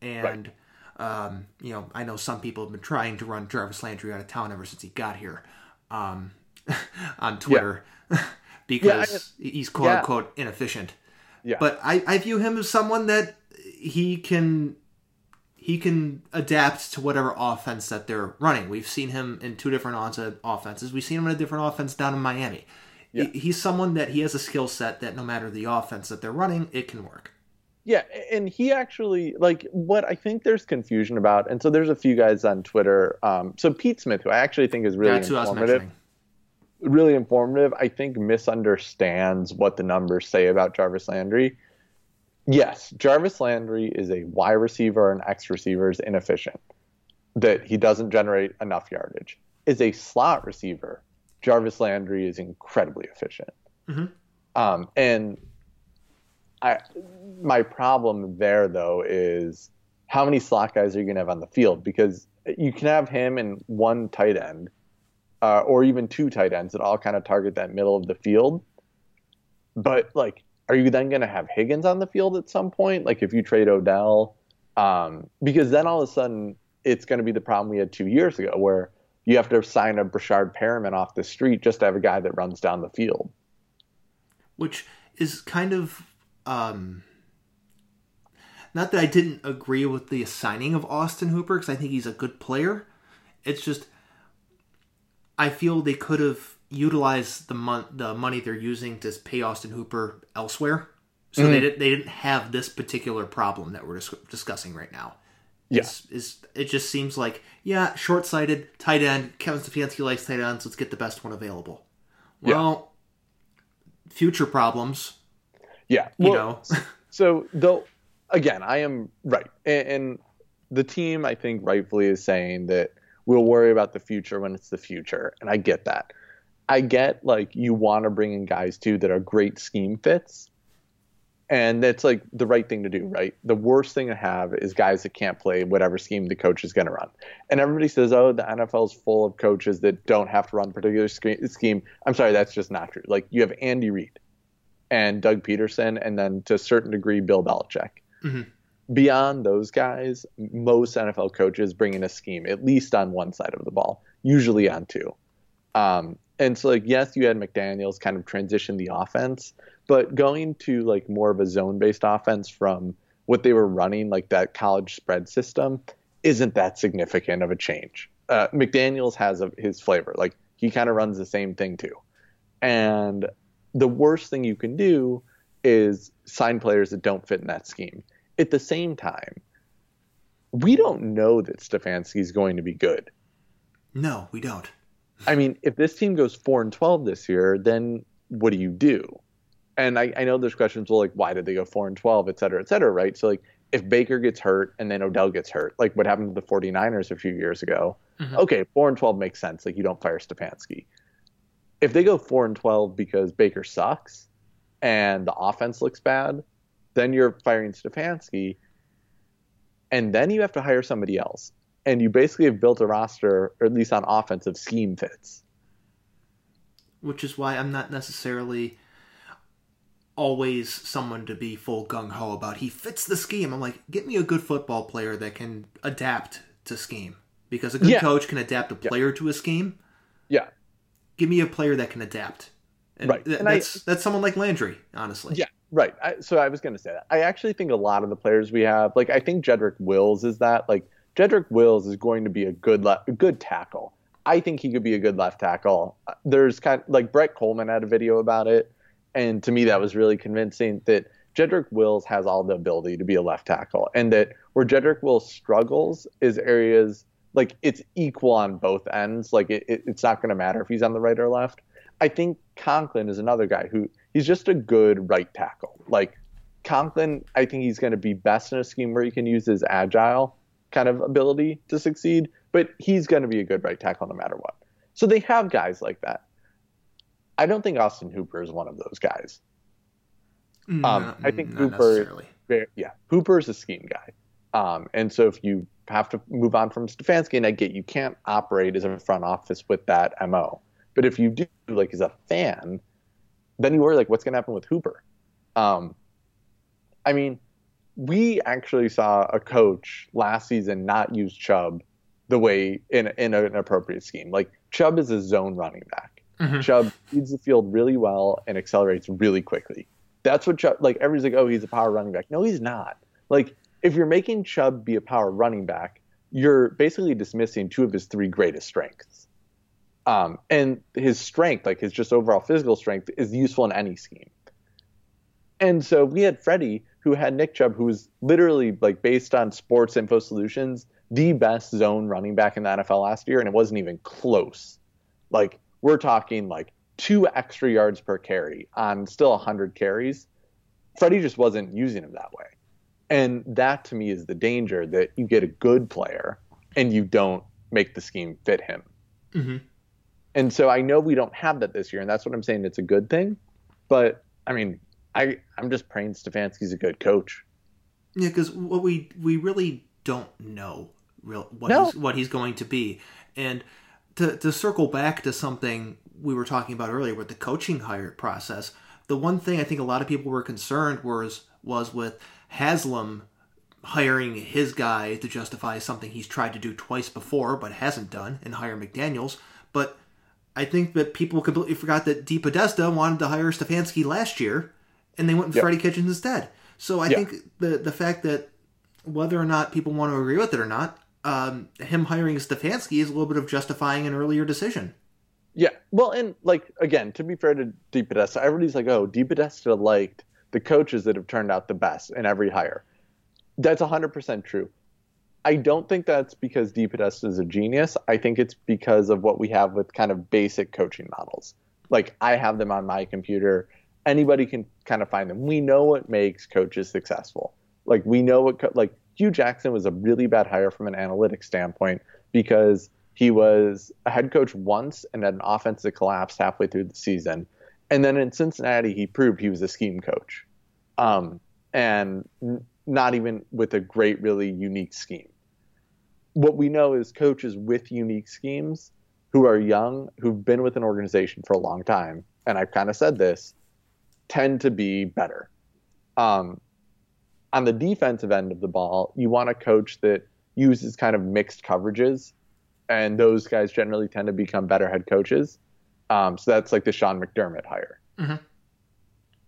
And um, you know, I know some people have been trying to run Jarvis Landry out of town ever since he got here um, on Twitter because he's quote yeah. unquote inefficient. Yeah. But I, I view him as someone that he can he can adapt to whatever offense that they're running. We've seen him in two different offenses. We've seen him in a different offense down in Miami. Yeah. He- He's someone that he has a skill set that no matter the offense that they're running, it can work. Yeah, and he actually like what I think there's confusion about, and so there's a few guys on Twitter. Um, so Pete Smith, who I actually think is really That's who I was informative. Really informative, I think misunderstands what the numbers say about Jarvis Landry. Yes, Jarvis Landry is a Y receiver and X receiver is inefficient. That he doesn't generate enough yardage. Is a slot receiver, Jarvis Landry is incredibly efficient. Mhm. Um, and I, my problem there though is how many slot guys are you going to have on the field? Because you can have him and one tight end, uh, or even two tight ends that all kind of target that middle of the field. But like, are you then going to have Higgins on the field at some point? Like if you trade Odell, um, because then all of a sudden it's going to be the problem we had two years ago, where you have to sign a Breshad Perriman off the street just to have a guy that runs down the field. which is kind of um not that I didn't agree with the signing of Austin Hooper because I think he's a good player. It's just I feel they could have utilized the mon- the money they're using to pay Austin Hooper elsewhere. So they mm-hmm. didn't they didn't have this particular problem that we're dis- discussing right now. Yeah. Is it just seems like yeah, short sighted tight end. Kevin Stefanski likes tight ends. Let's get the best one available. Yeah. Well, future problems, Yeah, you well, know. so though again i am right and, and the team i think rightfully is saying that we'll worry about the future when it's the future. And i get that. I get like you want to bring in guys too that are great scheme fits. And that's like the right thing to do right? The worst thing to have is guys that can't play whatever scheme the coach is going to run. And everybody says oh the nfl is full of coaches that don't have to run particular scheme. I'm sorry that's just not true. Like you have andy reid and Doug Pederson, and then to a certain degree, Bill Belichick. Mhm. Beyond those guys, most NFL coaches bring in a scheme, at least on one side of the ball, usually on two. Um, and so, like, yes, you had McDaniels kind of transition the offense, but going to like more of a zone-based offense from what they were running, like that college spread system, isn't that significant of a change. Uh, McDaniels has a, his flavor, like he kind of runs the same thing too, and the worst thing you can do is sign players that don't fit in that scheme. At the same time, we don't know that Stefanski is going to be good. No, we don't. I mean, if this team goes four and twelve this year, then what do you do? And I, I know there's questions, well, like why did they go four and twelve, et cetera, et cetera, right? So like if Baker gets hurt and then Odell gets hurt, like what happened to the 49ers a few years ago, Mhm. okay, four and twelve makes sense. Like you don't fire Stefanski. If they go four and twelve because Baker sucks and the offense looks bad, then you're firing Stefanski, and then you have to hire somebody else. And you basically have built a roster, or at least on offensive scheme fits. Which is why I'm not necessarily always someone to be full gung ho about. He fits the scheme. I'm like, get me a good football player that can adapt to scheme. Because a good Yeah. coach can adapt a player to a scheme. Yeah. Give me a player that can adapt. And Right. th- And I- that's that's someone like Landry, honestly. Yeah, right. I, so I was going to say that. I actually think a lot of the players we have, like I think Jedrick Wills is that. Like Jedrick Wills is going to be a good le- a good tackle. I think he could be a good left tackle. Uh, There's kind of, like Brett Coleman had a video about it, and to me that was really convincing that Jedrick Wills has all the ability to be a left tackle, and that where Jedrick Wills struggles is areas like it's equal on both ends. Like it, it, it's not going to matter if he's on the right or left. I think Conklin is another guy who he's just a good right tackle. Like Conklin, I think he's going to be best in a scheme where he can use his agile kind of ability to succeed. but he's going to be a good right tackle no matter what. So they have guys like that. I don't think Austin Hooper is one of those guys. No, Um, I think Hooper- Yeah, Hooper's a scheme guy. Um, and so if you have to move on from Stefanski, and I get you can't operate as a front office with that MO. But if you do, like as a fan, then you worry like what's going to happen with Hooper. Um, I mean, we actually saw a coach last season not use Chubb the way in in an appropriate scheme. Like Chubb is a zone running back. Mhm. Chubb feeds the field really well and accelerates really quickly. That's what Chubb like. Everybody's like, oh, he's a power running back. No, he's not. Like if you're making Chubb be a power running back, you're basically dismissing two of his three greatest strengths. Um, and his strength, like his just overall physical strength, is useful in any scheme. And so we had Freddie, who had Nick Chubb, who was literally like based on Sports Info Solutions, the best zone running back in the NFL last year, and it wasn't even close. Like we're talking like two extra yards per carry on still 100 carries. Freddie just wasn't using him that way. And that to me is the danger that you get a good player and you don't make the scheme fit him. Mhm. And so I know we don't have that this year, and that's what I'm saying. It's a good thing. But I mean, I I'm just praying Stefanski's a good coach. Yeah, because what we we really don't know real what No. he's, what he's going to be, and to to circle back to something we were talking about earlier with the coaching hire process. The one thing I think a lot of people were concerned was was with Haslam hiring his guy to justify something he's tried to do twice before but hasn't done, and hire McDaniels. But I think that people completely forgot that DePodesta wanted to hire Stefanski last year, and they went with Yep. Freddie Kitchens instead. So I Yeah. think the the fact that whether or not people want to agree with it or not, um, him hiring Stefanski is a little bit of justifying an earlier decision. Yeah. Well, and like again, to be fair to DePodesta, everybody's like, oh, DePodesta liked the coaches that have turned out the best in every hire. That's 100% true. I don't think that's because DePodesta is a genius. I think it's because of what we have with kind of basic coaching models. Like I have them on my computer. Anybody can kind of find them. We know what makes coaches successful. Like we know what co- like Hue Jackson was a really bad hire from an analytics standpoint because he was a head coach once and had an offense that collapsed halfway through the season. And then in Cincinnati, he proved he was a scheme coach. Um, and n- not even with a great, really unique scheme. What we know is coaches with unique schemes who are young, who've been with an organization for a long time, and I've kind of said this, tend to be better. Um, on the defensive end of the ball, you want a coach that uses kind of mixed coverages, and those guys generally tend to become better head coaches. Um, so that's like the Sean McDermott hire. Mhm.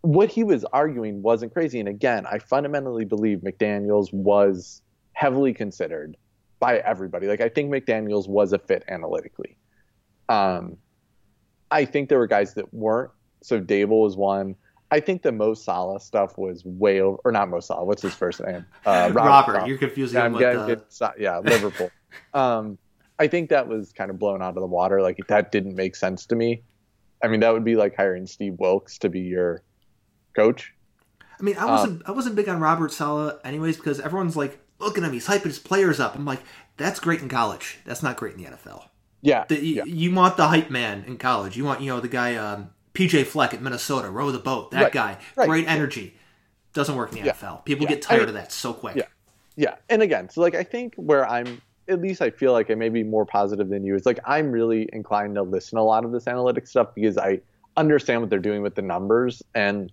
What he was arguing wasn't crazy. And again, I fundamentally believe McDaniels was heavily considered by everybody. Like I think McDaniels was a fit analytically. Um, I think there were guys that weren't. So Daboll was one. I think the Mo Salah stuff was way over, or not Mo Salah. What's his first name? Uh, Robert, Salah. you're confusing Yeah, him I'm with it- yeah, Liverpool. um, I think that was kind of blown out of the water. Like that didn't make sense to me. I mean, that would be like hiring Steve Wilks to be your coach. I mean, I Um, wasn't I wasn't big on Robert Saleh anyways because everyone's like, look at him, he's hyping his players up. I'm like, that's great in college. That's not great in the NFL. Yeah, The, you, yeah, you want the hype man in college. You want you know the guy um, PJ Fleck at Minnesota, row the boat. That Right, guy, right. great energy. Doesn't work in the Yeah, NFL. People yeah. get tired I mean- of that so quick. Yeah. yeah. And again, so like I think where I'm at least I feel like I may be more positive than you is like I'm really inclined to listen to a lot of this analytics stuff because I understand what they're doing with the numbers and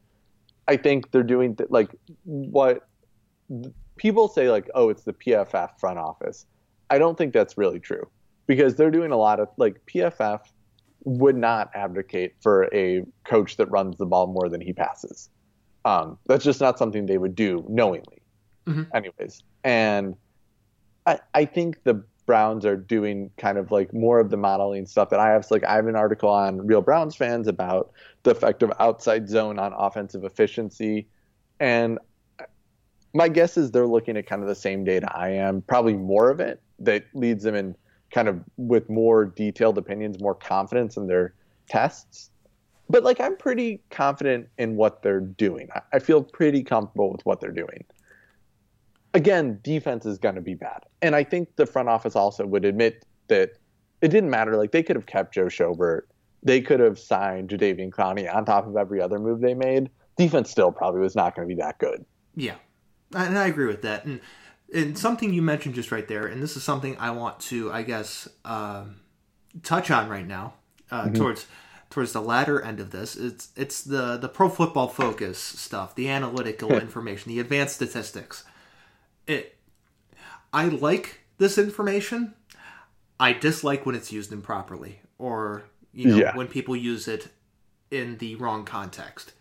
I think they're doing th- like what people say like oh it's the PFF front office. I don't think that's really true because they're doing a lot of like PFF would not advocate for a coach that runs the ball more than he passes. Um, that's just not something they would do knowingly anyways. And I, I think the Browns are doing kind of like more of the modeling stuff that I have. So like I have an article on Real Browns fans about the effect of outside zone on offensive efficiency. And my guess is they're looking at kind of the same data I am, probably more of it that leads them in kind of with more detailed opinions, more confidence in their tests. But like I'm pretty confident in what they're doing. I, feel pretty comfortable with what they're doing. again, defense is going to be bad. And I think the front office also would admit that it didn't matter. Like they could have kept Joe Schobert. They could have signed Jadeveon Clowney on top of every other move they made. Defense still probably was not going to be that good. Yeah, and I agree with that. And and something you mentioned just right there, and this is something I want to, I guess, um, touch on right now uh, mm-hmm. towards towards the latter end of this. It's it's the the pro football focus stuff, the analytical information, the advanced statistics. It, I like this information. I dislike when it's used improperly, or you know, yeah. when people use it in the wrong context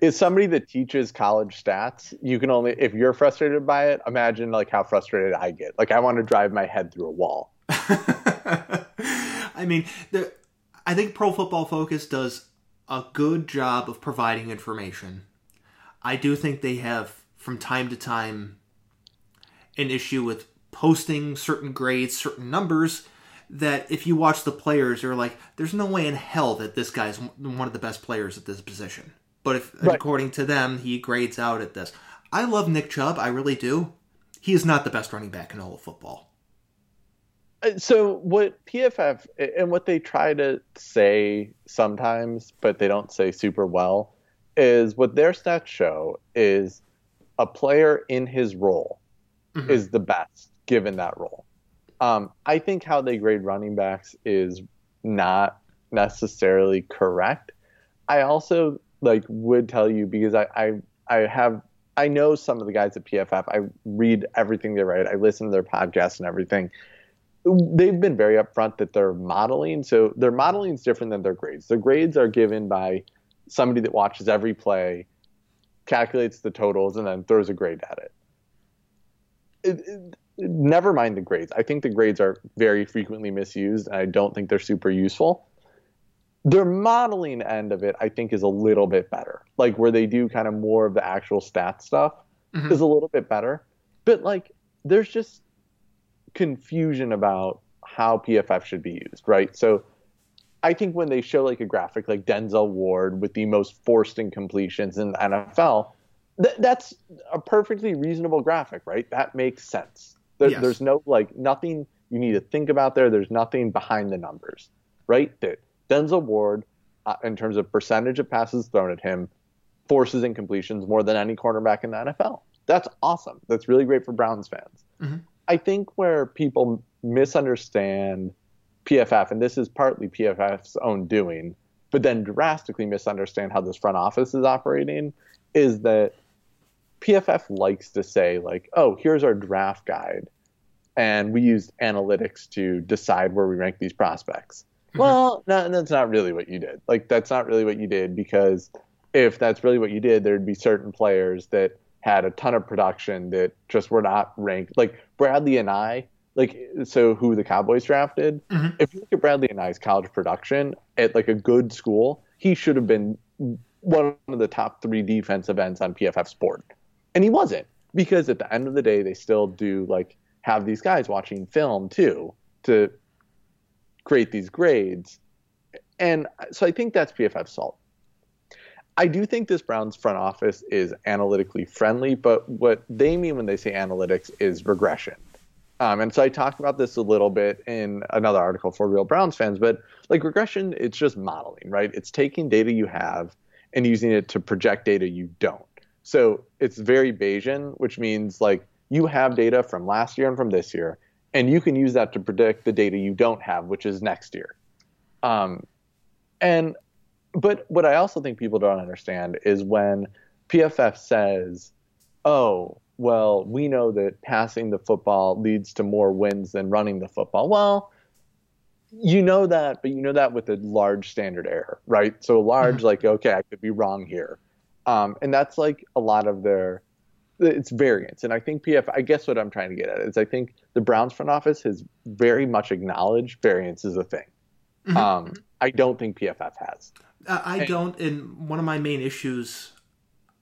is somebody that teaches college stats you can only if you're frustrated by it imagine like how frustrated i get. Like i want to drive my head through a wall. I mean the, i think pro football focus does a good job of providing information. I do think they have from time to time an issue with posting certain grades certain numbers that if you watch the players you're like there's no way in hell that this guy's one of the best players at this position but if right. according to them, he grades out at this. I love Nick Chubb, I really do. He is not the best running back in all of football. Uh, so what PFF and what they try to say sometimes, but they don't say super well, is what their stats show is a player in his role mm-hmm. is the best given that role. Um, I think how they grade running backs is not necessarily correct. I also like would tell you because I, I I have I know some of the guys at PFF. I read everything they write. I listen to their podcasts and everything. They've been very upfront that they're modeling. So their modeling is different than their grades. Their grades are given by somebody that watches every play, calculates the totals, and then throws a grade at it. it, it never mind the grades. I think the grades are very frequently misused, I don't think they're super useful their modeling end of it, I think, is a little bit better. Like where they do kind of more of the actual stat stuff mm-hmm. is a little bit better. But like, there's just confusion about how PFF should be used, right? So I think when they show like a graphic like Denzel Ward with the most forced incompletions in the NFL, th- that's a perfectly reasonable graphic, right? That makes sense. There, yes. There's no like nothing you need to think about there. There's nothing behind the numbers, right? That Denzel Ward, uh, in terms of percentage of passes thrown at him, forces incompletions more than any cornerback in the NFL. That's awesome. That's really great for Browns fans. Mm-hmm. I think where people misunderstand PFF, and this is partly PFF's own doing, but then drastically misunderstand how this front office is operating, is that PFF likes to say, like, oh, here's our draft guide, and we used analytics to decide where we rank these prospects. Mm-hmm. Well, no, that's not really what you did. Like that's not really what you did because if that's really what you did, there'd be certain players that had a ton of production that just were not ranked. Like Bradlee Anae, like so who the Cowboys drafted. Mm-hmm. If you look at Bradlee Anae's college production at like a good school, he should have been one of the top three defensive ends on PFF Sport, and he wasn't because at the end of the day, they still do like have these guys watching film too to create these grades. And so I think that's PFF salt. I do think this Browns front office is analytically friendly, but what they mean when they say analytics is regression. Um, and so I talked about this a little bit in another article for Real Browns fans, but like regression, it's just modeling, right? It's taking data you have and using it to project data you don't. So it's very Bayesian, which means like you have data from last year and from this year, and you can use that to predict the data you don't have, which is next year. Um, and but what I also think people don't understand is when PFF says, "Oh, well, we know that passing the football leads to more wins than running the football." Well, you know that, but you know that with a large standard error, right? So large, mm-hmm. like, okay, I could be wrong here, um, and that's like a lot of their it's variance. And I think PF, I guess what I'm trying to get at is I think the Browns front office has very much acknowledged variance is a thing. Mm-hmm. Um, I don't think PFF has. Uh, I and, don't. And one of my main issues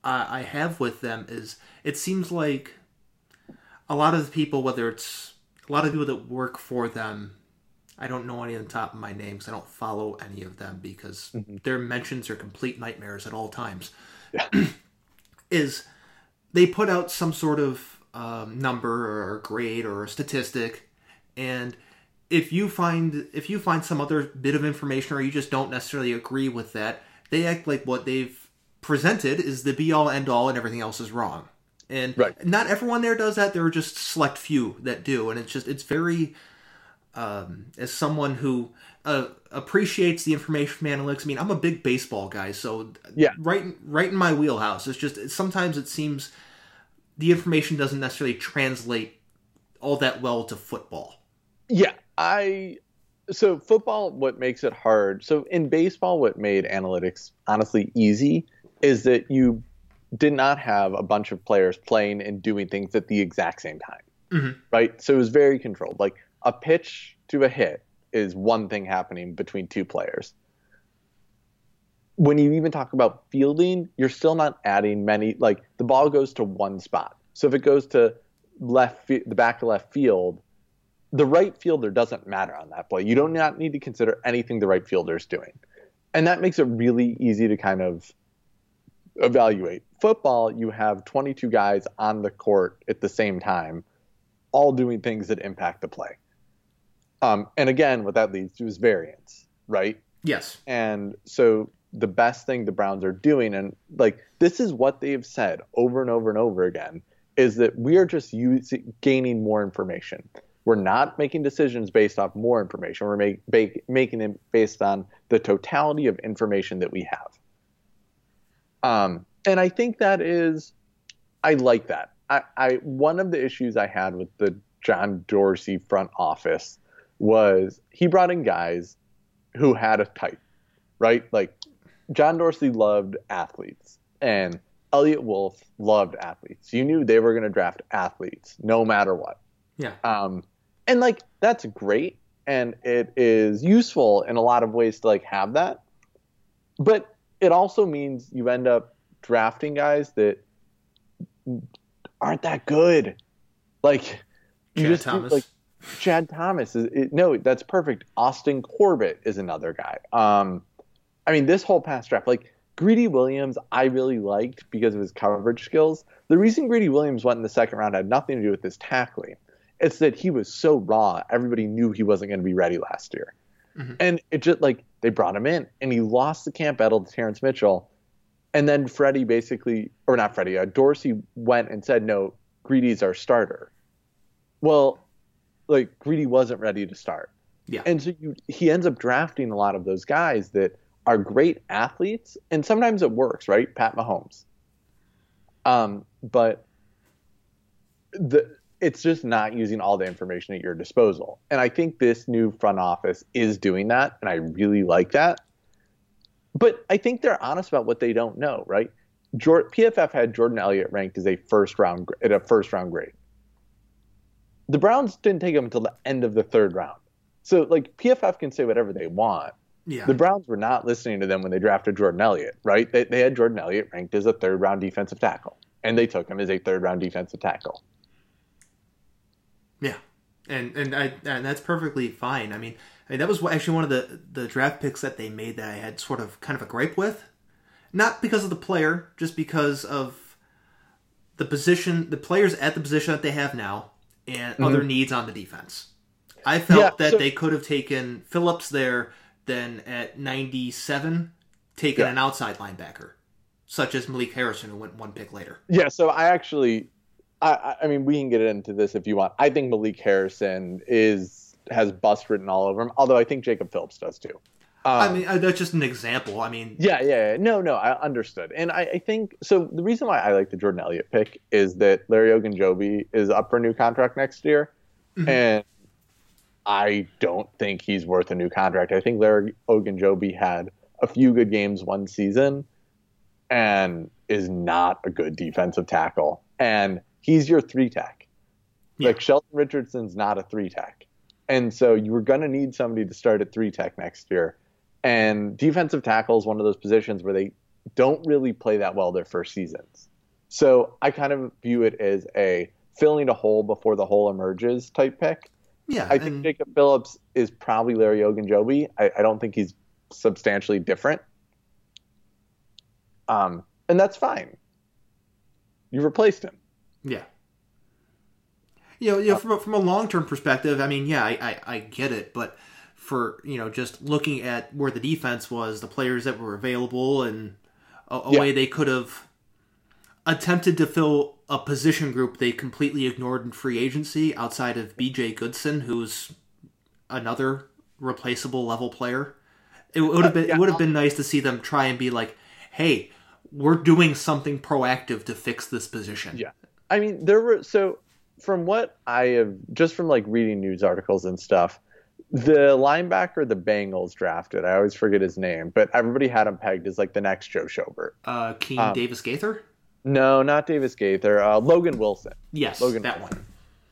uh, I have with them is it seems like a lot of the people, whether it's a lot of people that work for them, I don't know any of the top of my names. I don't follow any of them because mm-hmm. their mentions are complete nightmares at all times. Yeah. is they put out some sort of um, number or grade or statistic, and if you find if you find some other bit of information or you just don't necessarily agree with that, they act like what they've presented is the be all end all and everything else is wrong. And right. not everyone there does that. There are just select few that do, and it's just it's very. Um, as someone who uh, appreciates the information from analytics, I mean, I'm a big baseball guy, so yeah, right, right in my wheelhouse. It's just sometimes it seems the information doesn't necessarily translate all that well to football. Yeah, I so football what makes it hard. So in baseball what made analytics honestly easy is that you did not have a bunch of players playing and doing things at the exact same time. Mm-hmm. Right? So it was very controlled. Like a pitch to a hit is one thing happening between two players. When you even talk about fielding, you're still not adding many like the ball goes to one spot. So if it goes to left the back of left field, the right fielder doesn't matter on that play. You do not need to consider anything the right fielder is doing. And that makes it really easy to kind of evaluate. Football, you have 22 guys on the court at the same time, all doing things that impact the play. Um, and again, what that leads to is variance, right? Yes. And so the best thing the Browns are doing, and like this is what they've said over and over and over again, is that we are just using, gaining more information. We're not making decisions based off more information. We're make, make, making them based on the totality of information that we have. Um, and I think that is, I like that. I, I one of the issues I had with the John Dorsey front office was he brought in guys who had a type, right? Like John Dorsey loved athletes, and Eliot Wolf loved athletes. You knew they were going to draft athletes no matter what. Yeah. Um, and like that's great, and it is useful in a lot of ways to like have that. But it also means you end up drafting guys that aren't that good. Like you Chad just Thomas. like Chad Thomas is it, no, that's perfect. Austin Corbett is another guy. Um, I mean, this whole past draft, like Greedy Williams, I really liked because of his coverage skills. The reason Greedy Williams went in the second round had nothing to do with his tackling. It's that he was so raw. Everybody knew he wasn't going to be ready last year. Mm-hmm. And it just like they brought him in and he lost the camp battle to Terrance Mitchell. And then Freddie basically, or not Freddie, uh, Dorsey went and said, no, Greedy's our starter. Well, like Greedy wasn't ready to start. Yeah. And so you, he ends up drafting a lot of those guys that are great athletes, and sometimes it works, right? Pat Mahomes. Um, but the it's just not using all the information at your disposal. And I think this new front office is doing that, and I really like that. But I think they're honest about what they don't know, right? Jordan, PFF had Jordan Elliott ranked as a first round at a first round grade. The Browns didn't take him until the end of the third round. So like PFF can say whatever they want, yeah. The Browns were not listening to them when they drafted Jordan Elliott, right? They, they had Jordan Elliott ranked as a third round defensive tackle, and they took him as a third round defensive tackle. Yeah, and and I and that's perfectly fine. I mean, I mean that was actually one of the the draft picks that they made that I had sort of kind of a gripe with, not because of the player, just because of the position, the players at the position that they have now, and mm-hmm. other needs on the defense. I felt yeah, that so, they could have taken Phillips there then at 97, taken yeah. an outside linebacker, such as Malik Harrison, who went one pick later. Yeah, so I actually, I, I mean, we can get into this if you want. I think Malik Harrison is has bust written all over him, although I think Jacob Phillips does too. Um, I mean, uh, that's just an example. I mean, yeah, yeah, yeah, no, no, I understood, and I, I, think so. The reason why I like the Jordan Elliott pick is that Larry Ogunjobi is up for a new contract next year, mm-hmm. and I don't think he's worth a new contract. I think Larry Ogunjobi had a few good games one season and is not a good defensive tackle. And he's your three tech. Yeah. Like Sheldon Richardson's not a three tech. And so you were going to need somebody to start at three tech next year. And defensive tackle is one of those positions where they don't really play that well their first seasons. So I kind of view it as a filling a hole before the hole emerges type pick. Yeah, I think Jacob Phillips is probably Larry Ogunjobi. I, I don't think he's substantially different. Um, and that's fine. You replaced him. Yeah. You know, you know, from a, from a long term perspective, I mean, yeah, I, I, I get it, but for you know, just looking at where the defense was, the players that were available, and a, a Yeah. way they could have attempted to fill a position group they completely ignored in free agency outside of B.J. Goodson, who's another replaceable level player. It would have been it would have been nice to see them try and be like, "Hey, we're doing something proactive to fix this position." Yeah. I mean, there were so from what I have just from like reading news articles and stuff, the linebacker the Bengals drafted, I always forget his name, but everybody had him pegged as like the next Joe Schobert. Uh, Keen Um, Davis Gaither. No, not Davis Gaither, uh, Logan Wilson. Yes, Logan that Wilson.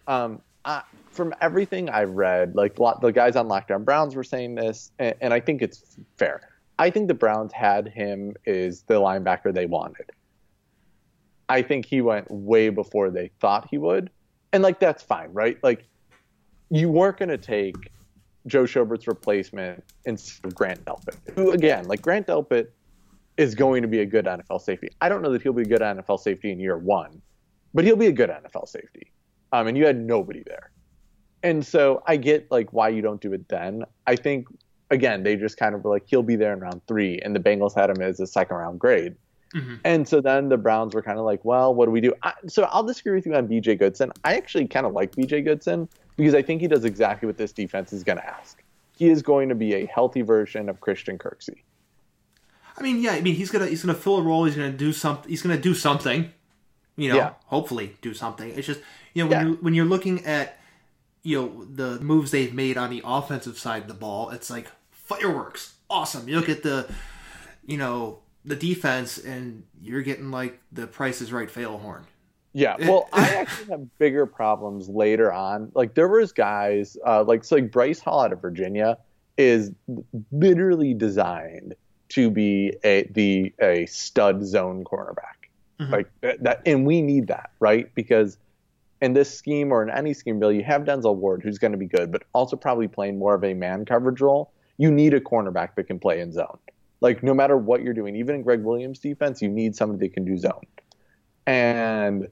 one. Um, I, from everything I've read, like lot, the guys on Lockdown Browns were saying this, and, and I think it's fair. I think the Browns had him as the linebacker they wanted. I think he went way before they thought he would, and like that's fine, right? Like you weren't going to take Joe Schobert's replacement instead of Grant Delpit, who again, like Grant Delpit is going to be a good NFL safety. I don't know that he'll be a good NFL safety in year one, but he'll be a good NFL safety. Um, and you had nobody there. And so I get like why you don't do it then. I think again they just kind of were like he'll be there in round three, and the Bengals had him as a second round grade. Mhm. And so then the Browns were kind of like, well, what do we do? I, so I'll disagree with you on BJ Goodson. I actually kind of like BJ Goodson because I think he does exactly what this defense is going to ask. He is going to be a healthy version of Christian Kirksey. I mean, yeah, I mean he's gonna he's gonna fill a role. He's gonna do something. He's gonna do something. You know, Yeah. hopefully do something. It's just you know when Yeah. you're when you're looking at you know the moves they've made on the offensive side of the ball, it's like fireworks, awesome. You look at the you know the defense, and you're getting like the Price is Right fail horn. Yeah, well, I actually have bigger problems later on. Like there was guys uh, like so like Bryce Hall out of Virginia is literally designed to be a the a stud zone cornerback. Mhm. Like that, that, and we need that, right? Because in this scheme or in any scheme, Bill, you have Denzel Ward who's going to be good, but also probably playing more of a man coverage role. You need a cornerback that can play in zone. Like no matter what you're doing, even in Gregg Williams' defense, you need somebody that can do zone. And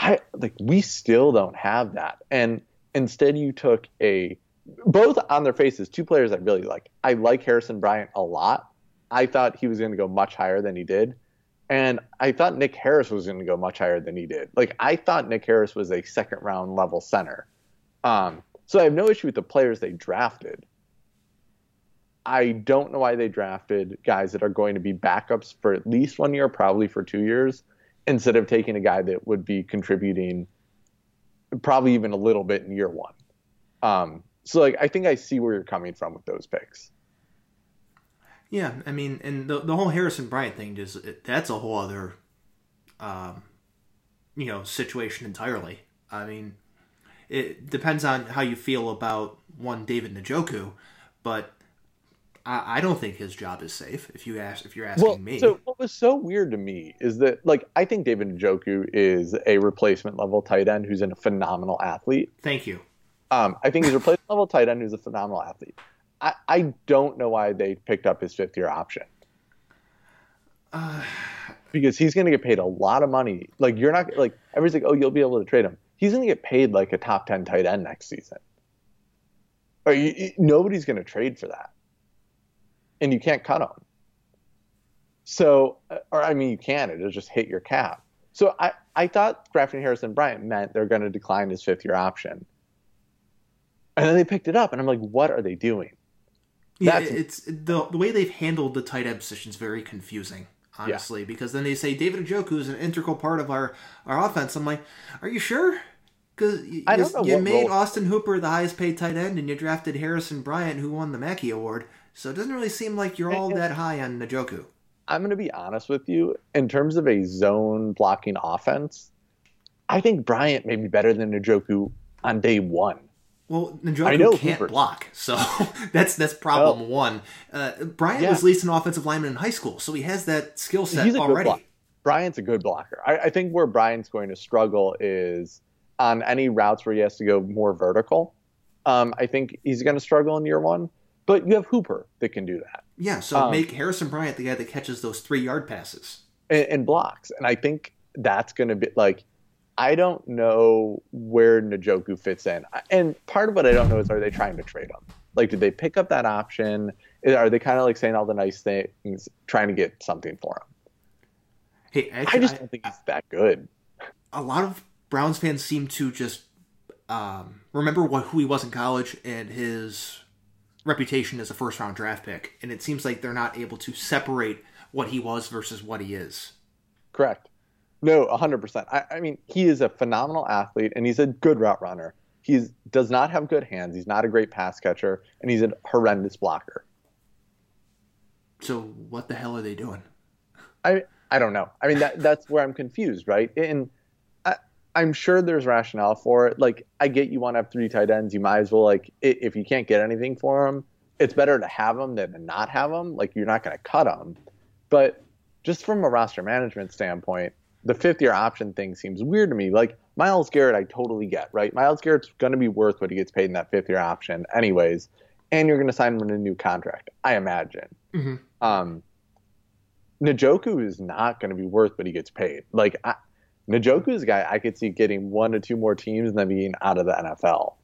I like we still don't have that. And instead you took a both on their faces, two players I really like. I like Harrison Bryant a lot. I thought he was going to go much higher than he did. And I thought Nick Harris was going to go much higher than he did. Like I thought Nick Harris was a second round level center. Um, so I have no issue with the players they drafted. I don't know why they drafted guys that are going to be backups for at least one year, probably for two years, instead of taking a guy that would be contributing probably even a little bit in year one. Um, so like I think I see where you're coming from with those picks. Yeah, I mean, and the the whole Harrison Bryant thing just that's a whole other, um, you know, situation entirely. I mean, it depends on how you feel about one David Njoku, but I, I don't think his job is safe. If you ask, if you're asking Well, me, so what was so weird to me is that like I think David Njoku is a replacement level tight end who's a phenomenal athlete. thank you. Um, I think he's a replacement level tight end who's a phenomenal athlete. I, I don't know why they picked up his fifth year option. Uh, because he's going to get paid a lot of money. Like you're not like everybody's like, oh, you'll be able to trade him. He's going to get paid like a top ten tight end next season. Or you, you- nobody's going to trade for that, and you can't cut them. So, uh, or I mean, you can. It'll just hit your cap. So I I thought drafting Harrison Bryant meant they're going to decline his fifth year option, and then they picked it up, and I'm like, what are they doing? yeah, That's- it's the the way they've handled the tight end position is very confusing. Honestly, because then they say David Njoku is an integral part of our, our offense. I'm like, are you sure? Because you, I don't know you made role- Austin Hooper the highest paid tight end, and you drafted Harrison Bryant, who won the Mackey Award. So it doesn't really seem like you're all that high on Njoku. I'm going to be honest with you. In terms of a zone blocking offense, I think Bryant may be better than Njoku on day one. Well, Njoku can't Hooper. block, so that's that's problem one. Uh, Bryant Yeah. was least an offensive lineman in high school, so he has that skill set already. Bryant's a good blocker. I, I think where Bryant's going to struggle is on any routes where he has to go more vertical. Um, I think he's going to struggle in year one. But you have Hooper that can do that Yeah, so Um, make Harrison Bryant the guy that catches those three yard passes. and, and blocks. And I think that's going to be like, I don't know where Njoku fits in. And part of what I don't know is are they trying to trade him? Like, did they pick up that option? Are they kind of like saying all the nice things, trying to get something for him? Hey, actually, I just don't think he's that good. A lot of Browns fans seem to just um, remember what who he was in college and his reputation as a first round draft pick, and it seems like they're not able to separate what he was versus what he is. Correct. No, 100%. I, I mean, he is a phenomenal athlete and he's a good route runner. He does not have good hands. He's not a great pass catcher, and he's a horrendous blocker. So what the hell are they doing? I I don't know. I mean that that's where I'm confused, right? And I'm sure there's rationale for it. Like I get you want to have three tight ends, you might as well like if you can't get anything for them, it's better to have them than to not have them. Like you're not going to cut them, but just from a roster management standpoint, the fifth year option thing seems weird to me. Like Myles Garrett, I totally get, right? Myles Garrett's going to be worth what he gets paid in that fifth year option, anyways, and you're going to sign him in a new contract, I imagine. Mm-hmm. Um, Njoku is not going to be worth what he gets paid. Like I, A guy I could see getting one or two more teams and then being out of the NFL.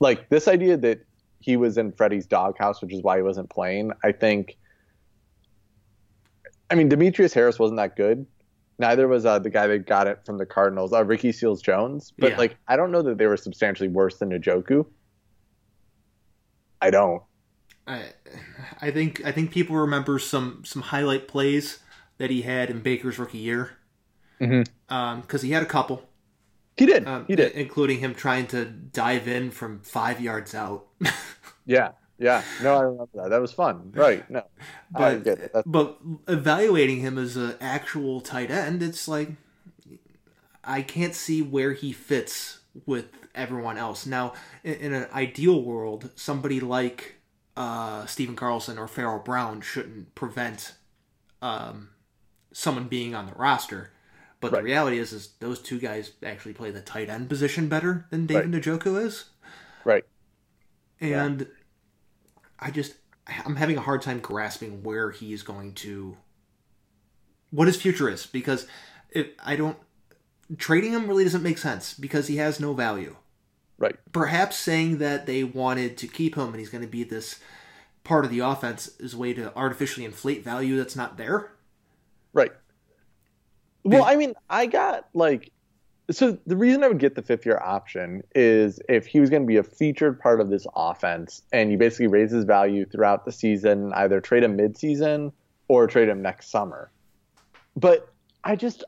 Like this idea that he was in Freddie's doghouse, which is why he wasn't playing. I think. I mean, Demetrius Harris wasn't that good. Neither was uh, the guy that got it from the Cardinals, uh, Ricky Seals Jones. But Yeah. like, I don't know that they were substantially worse than Njoku. I don't. I, I think I think people remember some some highlight plays that he had in Baker's rookie year Because he had a couple, He did. um, he did. including him trying to dive in from five yards out. Yeah. Yeah. No, I remember that. That was fun. Right. No. But get it. That's, but evaluating him as an actual tight end, it's like I can't see where he fits with everyone else. Now, in, in an ideal world, somebody like uh, Stephen Carlson or Pharaoh Brown shouldn't prevent um, someone being on the roster. But Right. the reality is, is those two guys actually play the tight end position better than David Njoku is right. and I just I'm having a hard time grasping where he's going to what his future is because if I don't trading him really doesn't make sense because he has no value. Right. Perhaps saying that they wanted to keep him and he's going to be this part of the offense is a way to artificially inflate value that's not there. Right. Well, I mean, I got like, so the reason I would get the fifth year option is if he was going to be a featured part of this offense and you basically raise his value throughout the season, either trade him mid-season or trade him next summer. But I just,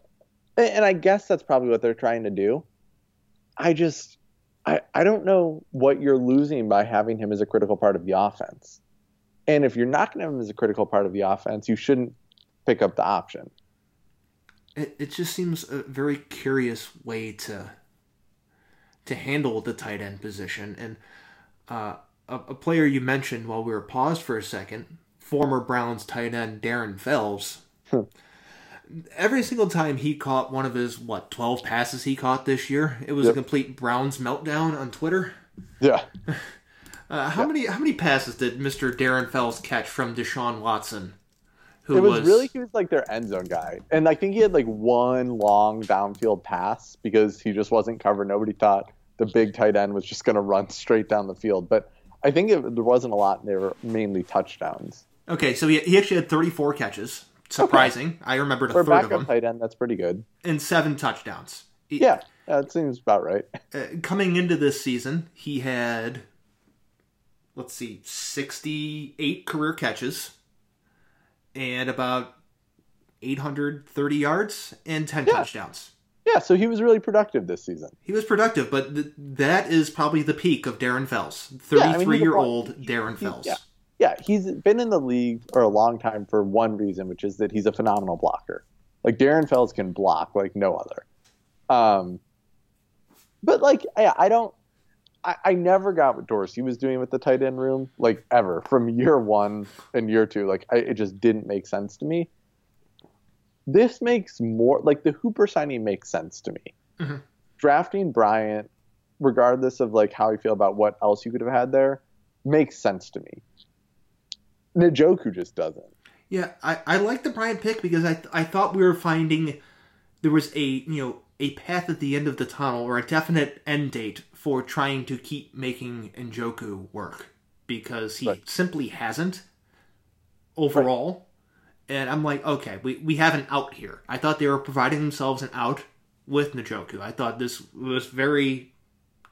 and I guess that's probably what they're trying to do. I just, I, I don't know what you're losing by having him as a critical part of the offense. And if you're not going to have him as a critical part of the offense, you shouldn't pick up the option. It, it just seems a very curious way to to handle the tight end position. And uh, a, a player you mentioned while we were paused for a second, former Browns tight end Darren Fells. Every single time he caught one of his what twelve passes he caught this year, it was a complete Browns meltdown on Twitter. Yeah. Uh, how many how many passes did Mister Darren Fells catch from Deshaun Watson? Who It was, really he was like their end zone guy, and I think he had like one long downfield pass because he just wasn't covered. Nobody thought the big tight end was just going to run straight down the field, but I think it, there wasn't a lot. They were mainly touchdowns. okay. So he, he actually had thirty four catches. Surprising. I remembered a For third of them. tight end, that's pretty good. and seven touchdowns. He- Yeah, that seems about right. uh, coming into this season, he had, let's see, 68 career catches and about 830 yards and 10 Yeah. touchdowns. Yeah, so he was really productive this season. He was productive, but th- that is probably the peak of Darren Fells. Yeah, I mean, 33 year old Darren Fells. yeah. Yeah, he's been in the league for a long time for one reason, which is that he's a phenomenal blocker. Like Darren Fells can block like no other. Um, but like, I, I don't. I, I never got what Dorsey was doing with the tight end room, like ever from year one and year two. Like, I, it just didn't make sense to me. This makes more like the Hooper signing makes sense to me. Mhm. Drafting Bryant, regardless of like how you feel about what else you could have had there, makes sense to me. Njoku just doesn't. Yeah, I, I like the Bryant pick because I I thought we were finding there was a you know a path at the end of the tunnel or a definite end date for trying to keep making Njoku work because he Right. simply hasn't overall. And I'm like, okay, we, we have an out here. I thought they were providing themselves an out with Njoku. I thought this was very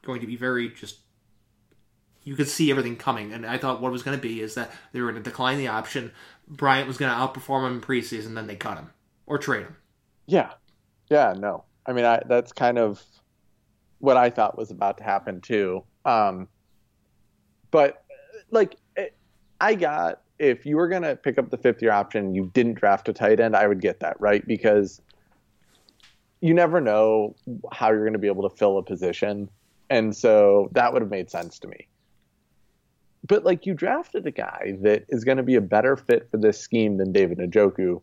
going to be very just you could see everything coming. And I thought what it was going to be is that they were going to decline the option. Bryant was going to outperform him in preseason, then they cut him or trade him. Yeah, yeah, no. I mean, I, that's kind of what I thought was about to happen too. Um, but like, it, I got if you were gonna pick up the fifth year option, you didn't draft a tight end, I would get that right because you never know how you're going to be able to fill a position, and so that would have made sense to me. But like, you drafted a guy that is going to be a better fit for this scheme than David Njoku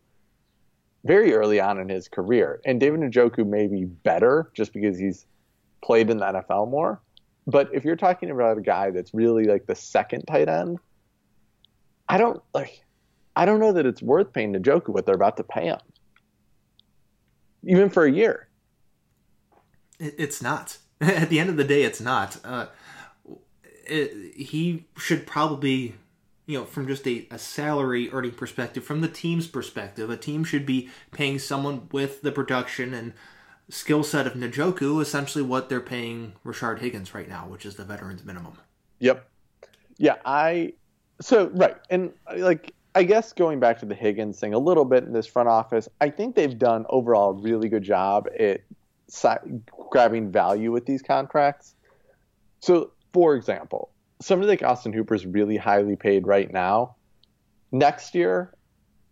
very early on in his career. And David Njoku may be better just because he's played in the NFL more. But if you're talking about a guy that's really like the second tight end, I don't like I don't know that it's worth paying Njoku what they're about to pay him. Even for a year. It's not. At the end of the day, it's not. Uh, it, he should probably, you know, from just a, a salary earning perspective, from the team's perspective, a team should be paying someone with the production and skill set of Njoku, essentially what they're paying Rashard Higgins right now, which is the veterans minimum. Yep. Yeah, I so right. And like I guess going back to the Higgins thing a little bit in this front office, I think they've done overall a really good job at si- grabbing value with these contracts. So, for example, somebody like Austin Hooper is really highly paid right now. Next year,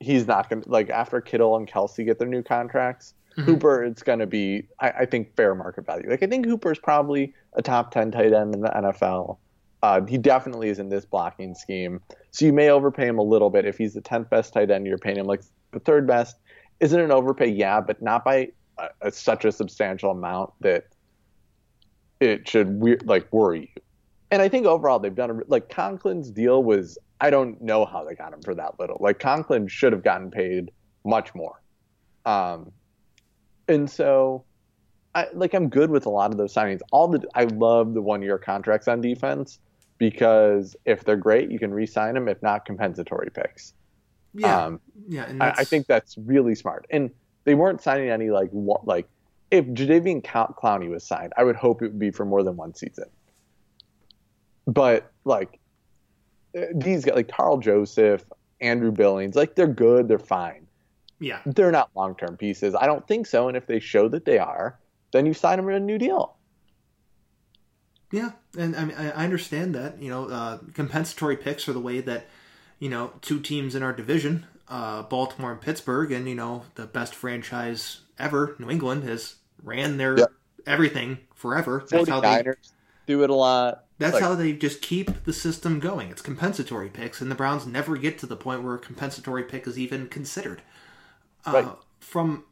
he's not going to, like, after Kittle and Kelce get their new contracts, Mhm. Hooper, it's going to be, I, I think, fair market value. Like, I think Hooper is probably a top 10 tight end in the NFL. Uh, he definitely is in this blocking scheme. So you may overpay him a little bit. If he's the 10th best tight end, you're paying him like the third best. Isn't an overpay? Yeah, but not by a, a, such a substantial amount that it should we- like worry you. And I think overall they've done a, like Conklin's deal was I don't know how they got him for that little. Like Conklin should have gotten paid much more. Um, and so I like I'm good with a lot of those signings. All the I love the one year contracts on defense because if they're great, you can re-sign them. If not, compensatory picks. Yeah, Um, yeah, and I, I think that's really smart. And they weren't signing any like what like if Jadeveon Clow- Clowney was signed, I would hope it would be for more than one season. But like uh, these guys, like Karl Joseph, Andrew Billings, like they're good, they're fine. Yeah, They're not long term pieces. I don't think so. And if they show that they are, then you sign them to a new deal. Yeah, and I mean, I understand that. You know, uh, compensatory picks are the way that you know two teams in our division, uh, Baltimore and Pittsburgh, and you know the best franchise ever, New England, has ran their Yep. everything forever. That's how they. do it a lot. That's Like- how they just keep the system going. It's compensatory picks, and the Browns never get to the point where a compensatory pick is even considered. Uh, Right. From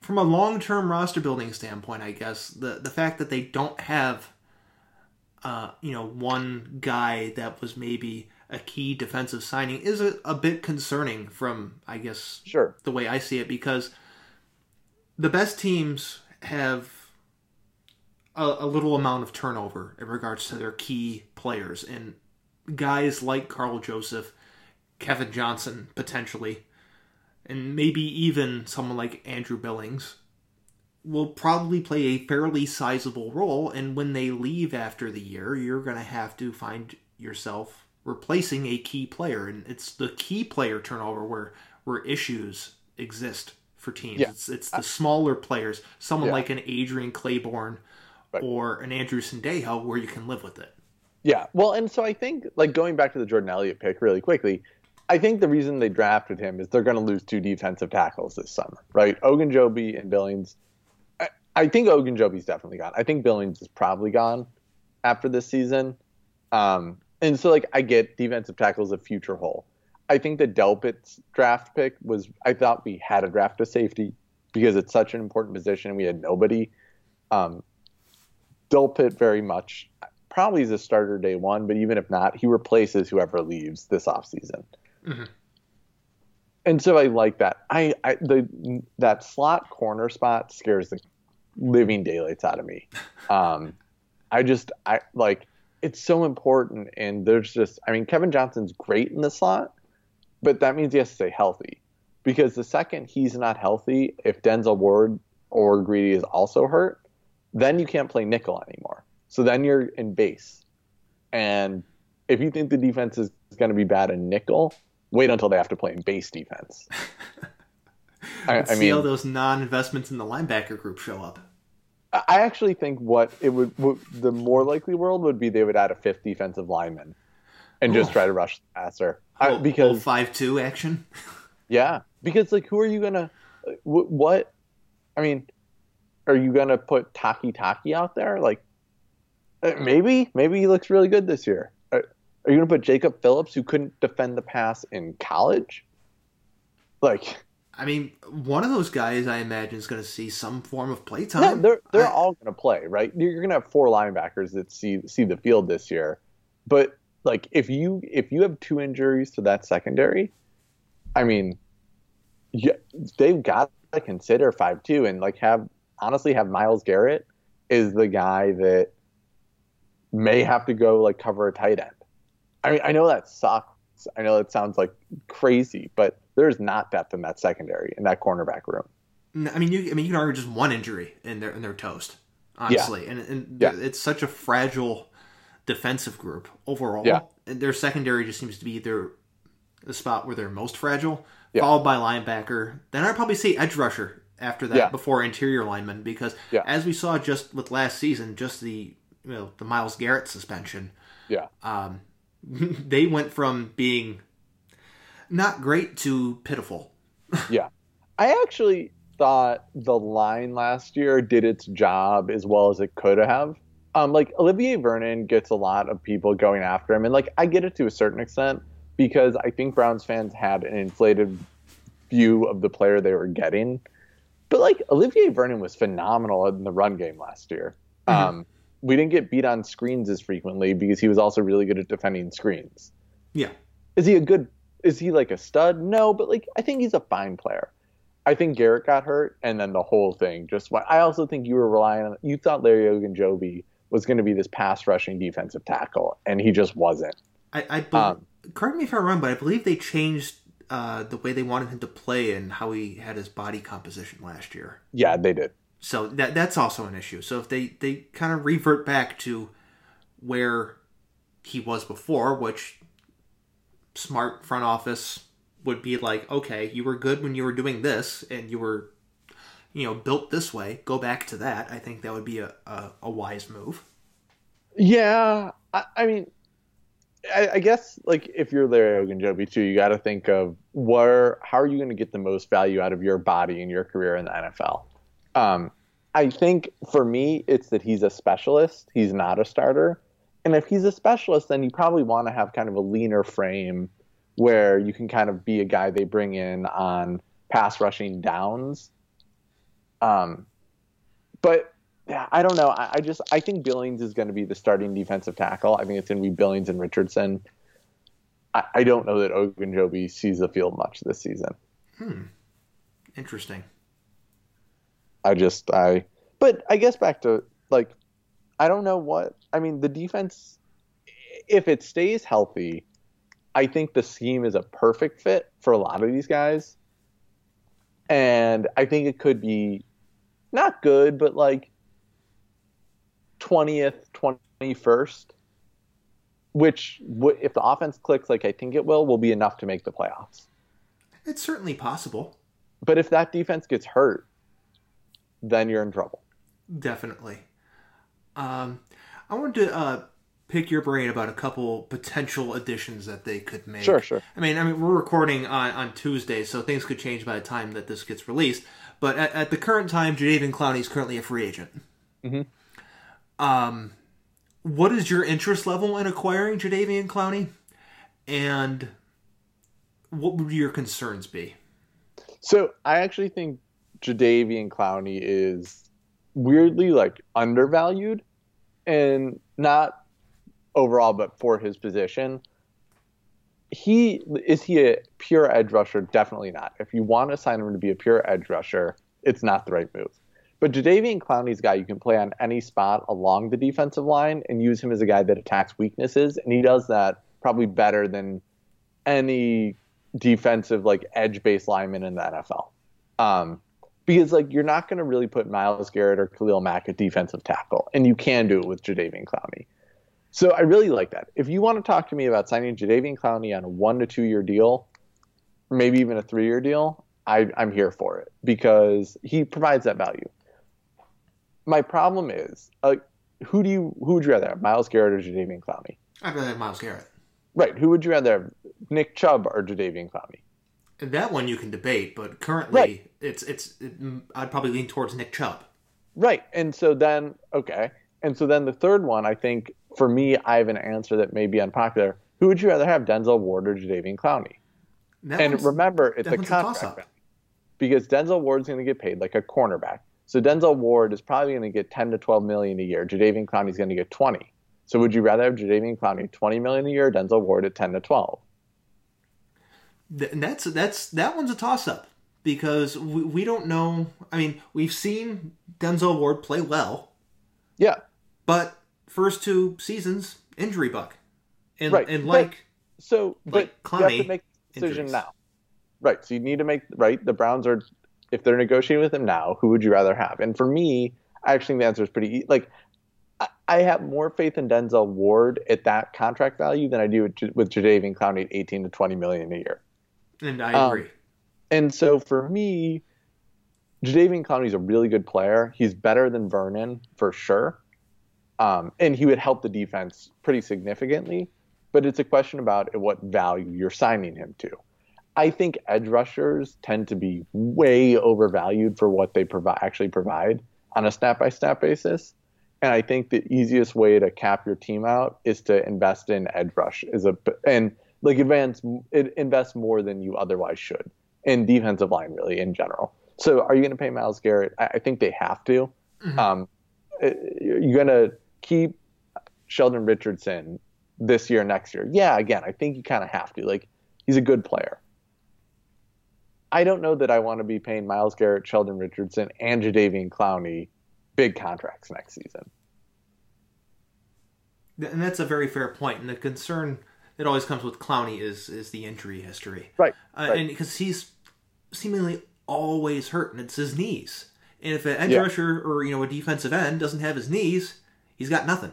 from a long term roster building standpoint, I guess the the fact that they don't have, uh, you know, one guy that was maybe a key defensive signing is a, a bit concerning. From I guess Sure. the way I see it because the best teams have a, a little amount of turnover in regards to their key players and guys like Karl Joseph, Kevin Johnson potentially, and maybe even someone like Andrew Billings will probably play a fairly sizable role and when they leave after the year you're going to have to find yourself replacing a key player and it's the key player turnover where where issues exist for teams Yeah. it's it's the smaller players someone Yeah. like an Adrian Clayborn Right. or an Andrew Sendejo where you can live with it Yeah. Well, and so I think, like, going back to the Jordan Elliott pick really quickly, I think the reason they drafted him is they're going to lose two defensive tackles this summer, right? Ogunjobi and Billings. I, I think Ogunjobi's definitely gone. I think Billings is probably gone after this season. Um, and so, like, I get defensive tackles a future hole. I think the Delpit's draft pick was, I thought we had a draft of safety because it's such an important position we had nobody. Um, Delpit very much probably is a starter day one, but even if not, he replaces whoever leaves this offseason. Mhm. And so I like that. I, I the that slot corner spot scares the living daylights out of me. Um, I just I like it's so important, and there's just I mean Kevin Johnson's great in the slot, but that means he has to stay healthy because the second he's not healthy, if Denzel Ward or Greedy is also hurt, then you can't play nickel anymore. So then you're in base, and if you think the defense is going to be bad in nickel, wait until they have to play in base defense. I, I, see mean, how those non-investments in the linebacker group show up. I actually think what it would, the more likely world would be they would add a fifth defensive lineman and just try to rush the passer oh, because five two action. yeah, because like who are you gonna what? I mean, are you gonna put Takitaki out there? Like uh, maybe maybe he looks really good this year. Are, you gonna put Jacob Phillips who couldn't defend the pass in college? Like I mean, one of those guys I imagine is going to see some form of play time. They're they're I, all going to play, right? You're going to have four linebackers that see see the field this year, but like if you if you have two injuries to that secondary, I mean, yeah, they've got to consider five two and like have honestly have Myles Garrett is the guy that may have to go like cover a tight end. I mean, I know that sucks. I know that sounds like crazy, but there's not depth in that secondary in that cornerback room. I mean, you I mean you can argue just one injury and they're and they're toast. Honestly, yeah. and, and yeah. it's such a fragile defensive group overall. Yeah. And their secondary just seems to be their the spot where they're most fragile, yeah. followed by linebacker. Then I'd probably say edge rusher after that yeah. before interior lineman because yeah. as we saw just with last season, just the you know the Myles Garrett suspension. Yeah. Um, they went from being not great to pitiful. yeah. I actually thought the line last year did its job as well as it could have. Um, like Olivier Vernon gets a lot of people going after him, and like I get it to a certain extent because I think Browns fans had an inflated view of the player they were getting. But like Olivier Vernon was phenomenal in the run game last year. Mm-hmm. Um, we didn't get beat on screens as frequently because he was also really good at defending screens. Yeah. Is he a good is he like a stud? No, but like I think he's a fine player. I think Garrett got hurt, and then the whole thing just. I also think you were relying on. You thought Larry Ogunjobi was going to be this pass rushing defensive tackle, and he just wasn't. I, I be- um, correct me if I'm wrong, but I believe they changed uh, the way they wanted him to play and how he had his body composition last year. Yeah, they did. So that that's also an issue. So if they they kind of revert back to where he was before, which smart front office would be like, okay, you were good when you were doing this, and you were, you know, built this way. Go back to that. I think that would be a a, a wise move. Yeah, I, I mean, I, I, guess like if you're Larry Ogunjobi too, you got to think of where how are you going to get the most value out of your body in your career in the NFL. Um, I think for me, it's that he's a specialist. He's not a starter. And if he's a specialist, then you probably want to have kind of a leaner frame where you can kind of be a guy they bring in on pass rushing downs. Um, but I don't know. I, I just I think Billings is going to be the starting defensive tackle. I think it's going to be Billings and Richardson. I, I don't know that Ogunjobi sees the field much this season. Hmm. Interesting. I just I but I guess back to like I don't know what I mean the defense if it stays healthy, I think the scheme is a perfect fit for a lot of these guys. And I think it could be not good, but like 20th, 21st, which if the offense clicks like I think it will, will be enough to make the playoffs. It's certainly possible. But if that defense gets hurt, then you're in trouble. Definitely. Um, I wanted to uh, pick your brain about a couple potential additions that they could make. Sure, sure. I mean, I mean, we're recording on, on Tuesday, so things could change by the time that this gets released. But at, at the current time, Jadeveon Clowney is currently a free agent. Mm-hmm. Um, what is your interest level in acquiring Jadeveon Clowney, and what would your concerns be? So I actually think Jadeveon Clowney is weirdly like undervalued and not overall but for his position. He is he a pure edge rusher? Definitely not. If you want to sign him to be a pure edge rusher it's not the right move. But Jadeveon Clowney's guy you can play on any spot along the defensive line and use him as a guy that attacks weaknesses, and he does that probably better than any defensive like edge based lineman in the NFL. Um, because like you're not going to really put Myles Garrett or Khalil Mack at defensive tackle, and you can do it with Jadeveon Clowney. So I really like that. If you want to talk to me about signing Jadeveon Clowney on a one to two year deal, maybe even a three year deal, I, I'm here for it because he provides that value. My problem is, uh, who do you who would you rather have, Myles Garrett or Jadeveon Clowney? I'd rather have Myles Garrett. Right. Who would you rather have, Nick Chubb or Jadeveon Clowney? That one you can debate, but currently Right. it's it's it, I'd probably lean towards Nick Chubb. Right. And so then, okay. And so then the third one, I think for me, I have an answer that may be unpopular. Who would you rather have, Denzel Ward or Jadeveon Clowney? That and remember, it's a a contract value. because Denzel Ward's going to get paid like a cornerback. So Denzel Ward is probably going to get 10 to 12 million a year. Jadeveon Clowney's going to get 20. So would you rather have Jadeveon Clowney 20 million a year, or Denzel Ward at 10 to 12? That's that's that one's a toss up because we, we don't know. I mean, we've seen Denzel Ward play well, Yeah, but first two seasons injury bug, and Right, and but- like So, but Like you have to make the decision injuries. now. Right. So you need to make right. The Browns are, if they're negotiating with him now, who would you rather have? And for me, I actually think the answer is pretty like. I- I have more faith in Denzel Ward at that contract value than I do with, with Jadeveon Clowney at 18 to 20 million a year. And I Um, agree. And so for me, Jadeveon Clowney's a really good player. He's better than Vernon for sure. Um, and he would help the defense pretty significantly. But it's a question about at what value you're signing him to. I think edge rushers tend to be way overvalued for what they provide actually provide on a snap by snap basis. And I think the easiest way to cap your team out is to invest in edge rush Is a and like advance it invest more than you otherwise should in defensive line really in general. So are you going to pay Myles Garrett? I, I think they have to. Mhm. Um, you're going to keep Sheldon Richardson this year, next year. Yeah, again, I think you kind of have to. Like he's a good player. I don't know that I want to be paying Myles Garrett, Sheldon Richardson, and Jadeveon Clowney big contracts next season. and that's a very fair point. And the concern that always comes with Clowney is is the injury history, Right. Uh, right. and because he's seemingly always hurt, and it's his knees. And if an edge Yeah. rusher or you know a defensive end doesn't have his knees, he's got nothing.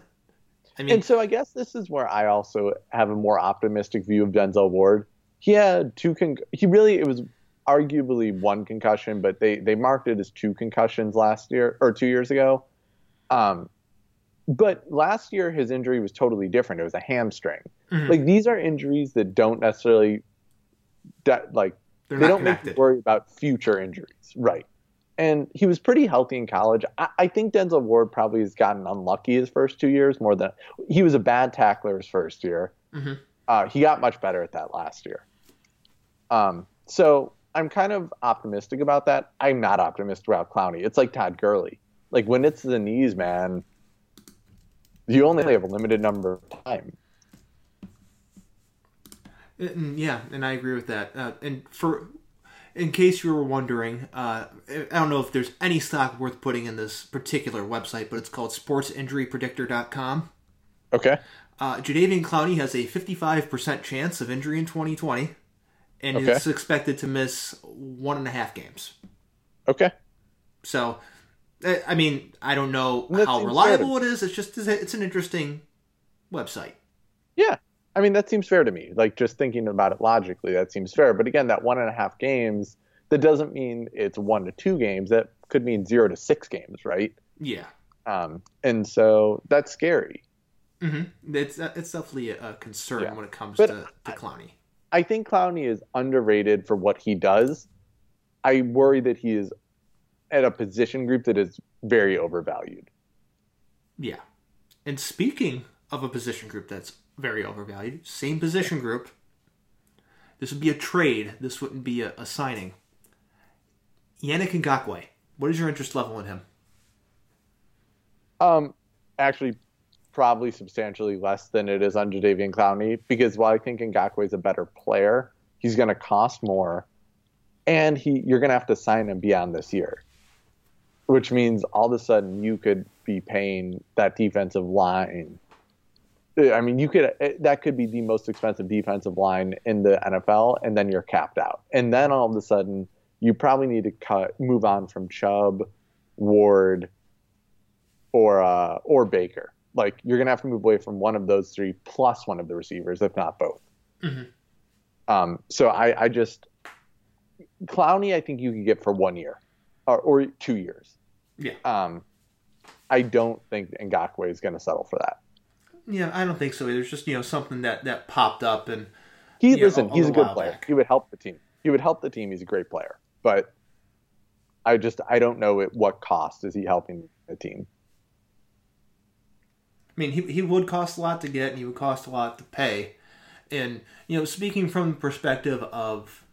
I mean, And so I guess this is where I also have a more optimistic view of Denzel Ward. He had two con- he really it was arguably one concussion, but they they marked it as two concussions last year or 2 years ago. Um but last year his injury was totally different. It was a hamstring. Mhm. Like these are injuries that don't necessarily that like they're they don't make you worry about future injuries, right? And he was pretty healthy in college. I, I think Denzel Ward probably has gotten unlucky his first two years more than he was a bad tackler his first year. Mhm. Uh, he got much better at that last year. Um, so I'm kind of optimistic about that. I'm not optimistic about Clowney. It's like Todd Gurley. Like when it's the knees, man, you only have a limited number of time. Mm, Yeah, and I agree with that. Uh, and for, in case you were wondering, uh, I don't know if there's any stock worth putting in this particular website, but it's called SportsInjuryPredictor.com. Okay. Uh, Jadeveon Clowney has a 55% chance of injury in 2020, and Okay. is expected to miss one and a half games. Okay. So, I mean, I don't know That how reliable it is. It's just it's an interesting website. Yeah. I mean, that seems fair to me. Like, just thinking about it logically, that seems fair. But again, that one and a half games, that doesn't mean it's one to two games. That could mean zero to six games, right? Yeah. Um, and so that's scary. Mm-hmm. It's it's definitely a, concern Yeah. when it comes But to, to Clowney. I think Clowney is underrated for what he does. I worry that he is at a position group that is very overvalued. Yeah. And speaking of a position group that's very overvalued, same position group. This would be a trade. This wouldn't be a, a signing. Yannick Ngakoue. What is your interest level in him? Um, actually, probably substantially less than it is on Jadeveon Clowney because while I think Ngakoue is a better player, he's going to cost more, and he you're going to have to sign him beyond this year. which means all of a sudden you could be paying that defensive line. I mean, you could that could be the most expensive defensive line in the NFL, and then you're capped out. And then all of a sudden, you probably need to cut move on from Chubb, Ward, or uh, or Baker. Like you're gonna have to move away from one of those three plus one of the receivers, if not both. Mm-hmm. Um, so I, I just Clowney, I think you could get for one year or, or two years. Yeah. Um, I don't think Ngakoue is going to settle for that. Yeah, I don't think so either. It's just you know something that that popped up and he listen. Know, he's a, a good player. Back. He would help the team. He would help the team. He's a great player, but I just I don't know at what cost is he helping the team. I mean, he he would cost a lot to get, and he would cost a lot to pay. And you know, speaking from the perspective of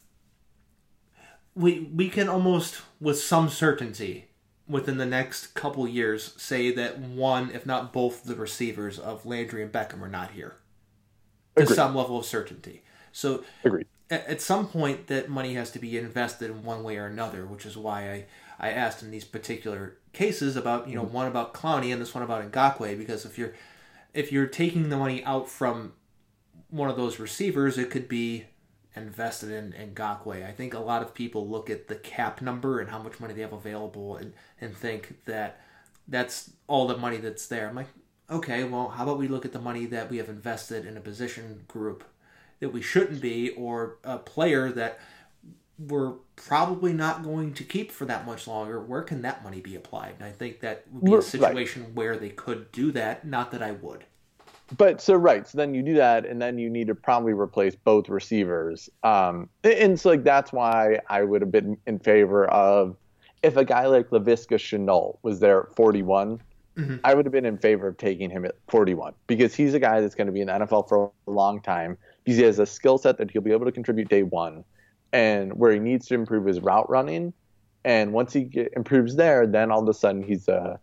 we we can almost with some certainty within the next couple years say that one, if not both, the receivers of Landry and Beckham are not here to Agreed. some level of certainty. So, Agreed. At, some point, that money has to be invested in one way or another, which is why I, I asked in these particular cases about you know mm-hmm. one about Clowney and this one about Ngakoue because if you're if you're taking the money out from one of those receivers, it could be invested in, in Ngakoue. I think a lot of people look at the cap number and how much money they have available and, and think that that's all the money that's there. I'm like, okay, well, how about we look at the money that we have invested in a position group that we shouldn't be or a player that we're probably not going to keep for that much longer. Where can that money be applied? And I think that would be a situation right. where they could do that. Not that I would but so right, so then you do that, and then you need to probably replace both receivers. Um, and so like that's why I would have been in favor of if a guy like Laviska Shenault was there at 41. Mm-hmm. I would have been in favor of taking him at 41 because he's a guy that's going to be in the NFL for a long time because he has a skill set that he'll be able to contribute day one, and where he needs to improve his route running. And once he get, improves there, then all of a sudden he's a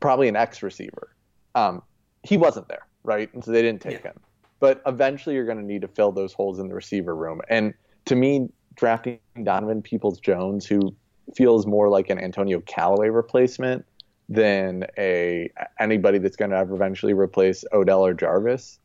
probably an X receiver. Um, he wasn't there, right? And so they didn't take yeah. him. But eventually you're going to need to fill those holes in the receiver room. And to me, drafting Donovan Peoples Jones, who feels more like an Antonio Callaway replacement than a anybody that's going to ever eventually replace Odell or Jarvis.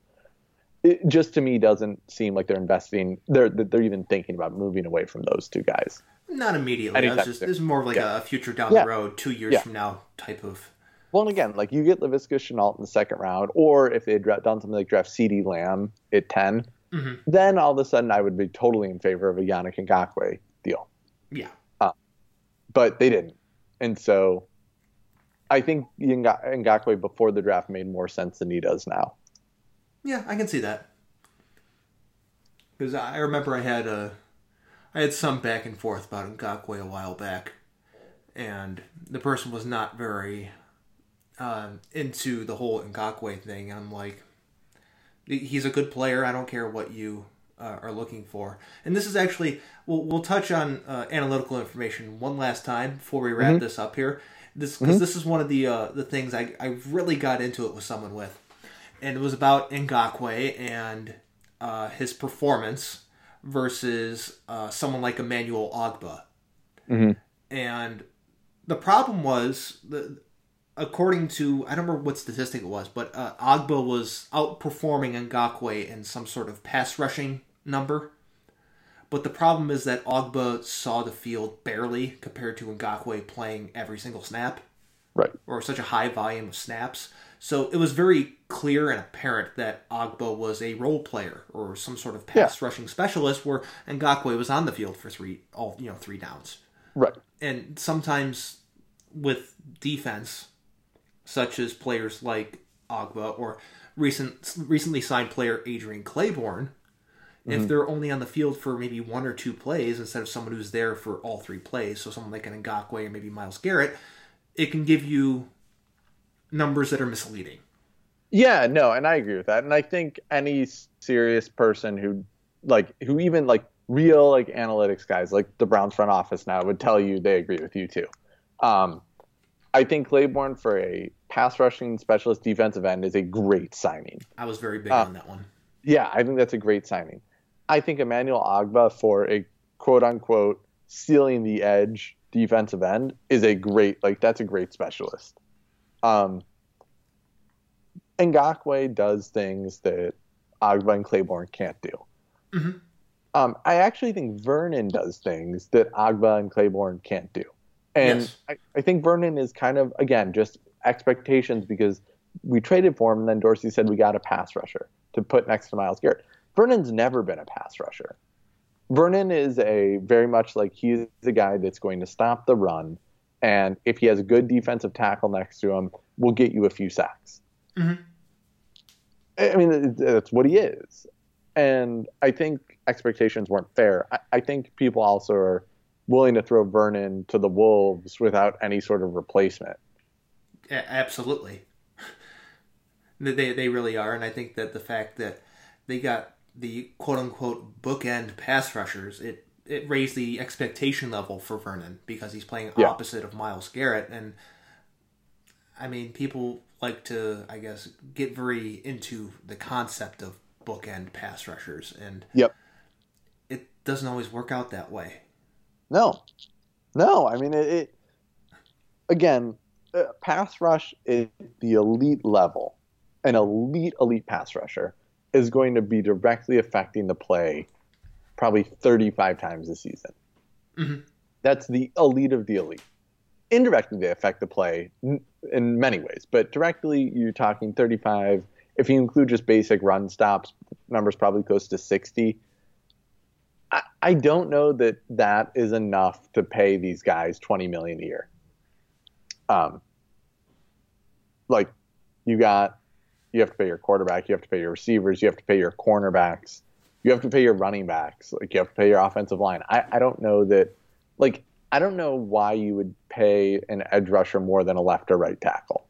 It just to me doesn't seem like they're investing. They're they're even thinking about moving away from those two guys. Not immediately. Just, this is more of like yeah. a future down yeah. the road, two years yeah. from now type of well, and again, like you get Laviska Shenault in the second round, or if they had done something like draft CeeDee Lamb at 10, mm-hmm. then all of a sudden I would be totally in favor of a Yannick Ngakoue deal. Yeah. Uh, but they didn't. And so I think Ngakoue before the draft made more sense than he does now. Yeah, I can see that. Because I remember I had a, I had some back and forth about Ngakoue a while back, and the person was not very um, into the whole Ngakoue thing. I'm like, he's a good player. I don't care what you uh, are looking for. And this is actually we'll we'll touch on uh, analytical information one last time before we wrap mm-hmm. this up here. This because mm-hmm. this is one of the uh, the things I I really got into it with someone with, and it was about Ngakoue and uh, his performance versus uh, someone like Emmanuel Ogbah. Mm-hmm. And the problem was the according to I don't remember what statistic it was, but uh, was outperforming Ngakoue in some sort of pass rushing number. But the problem is that Ogbah saw the field barely compared to Ngakoue playing every single snap. Right. Or such a high volume of snaps. So it was very clear and apparent that Ogbah was a role player or some sort of pass yeah. rushing specialist where Ngakoue was on the field for three all you know, three downs. Right. And sometimes with defense, such as players like Ogbah or recent recently signed player Adrian Clayborn, mm-hmm. if they're only on the field for maybe one or two plays instead of someone who's there for all three plays, so someone like an Ngakoue or maybe Myles Garrett, it can give you numbers that are misleading. Yeah, no, and I agree with that. And I think any serious person who like who even like real like analytics guys like the Browns front office now would tell you they agree with you too. Um, I think Clayborn for a pass rushing specialist defensive end is a great signing. I was very big uh, on that one. Yeah, I think that's a great signing. I think Emmanuel Ogbah for a quote unquote stealing the edge defensive end is a great like that's a great specialist. Um, Ngakoue does things that Ogbah and Clayborn can't do. Mhm. Um, I actually think Vernon does things that Ogbah and Clayborn can't do. And Yes. I, I think Vernon is kind of, again, just expectations because we traded for him and then Dorsey said we got a pass rusher to put next to Myles Garrett. Vernon's never been a pass rusher. Vernon is a very much like he's the guy that's going to stop the run. And if he has a good defensive tackle next to him, we'll get you a few sacks. Mhm. I mean, that's what he is. And I think expectations weren't fair. I, I think people also are willing to throw Vernon to the Wolves without any sort of replacement. Absolutely. They- they they really are, and I think that the fact that they got the quote unquote bookend pass rushers, it it raised the expectation level for Vernon because he's playing Yeah. opposite of Myles Garrett, and I mean people like to I guess get very into the concept of bookend pass rushers, and Yep. it doesn't always work out that way. No, no. I mean, it. it again, uh, pass rush is the elite level. An elite, elite pass rusher is going to be directly affecting the play probably 35 times a season. Mhm. That's the elite of the elite. Indirectly, they affect the play in many ways, but directly, you're talking 35. If you include just basic run stops, numbers probably close to 60. I, I don't know that that is enough to pay these guys 20 million a year. Um, like you got, you have to pay your quarterback, you have to pay your receivers, you have to pay your cornerbacks, you have to pay your running backs, like you have to pay your offensive line. I, I don't know that, like, I don't know why you would pay an edge rusher more than a left or right tackle.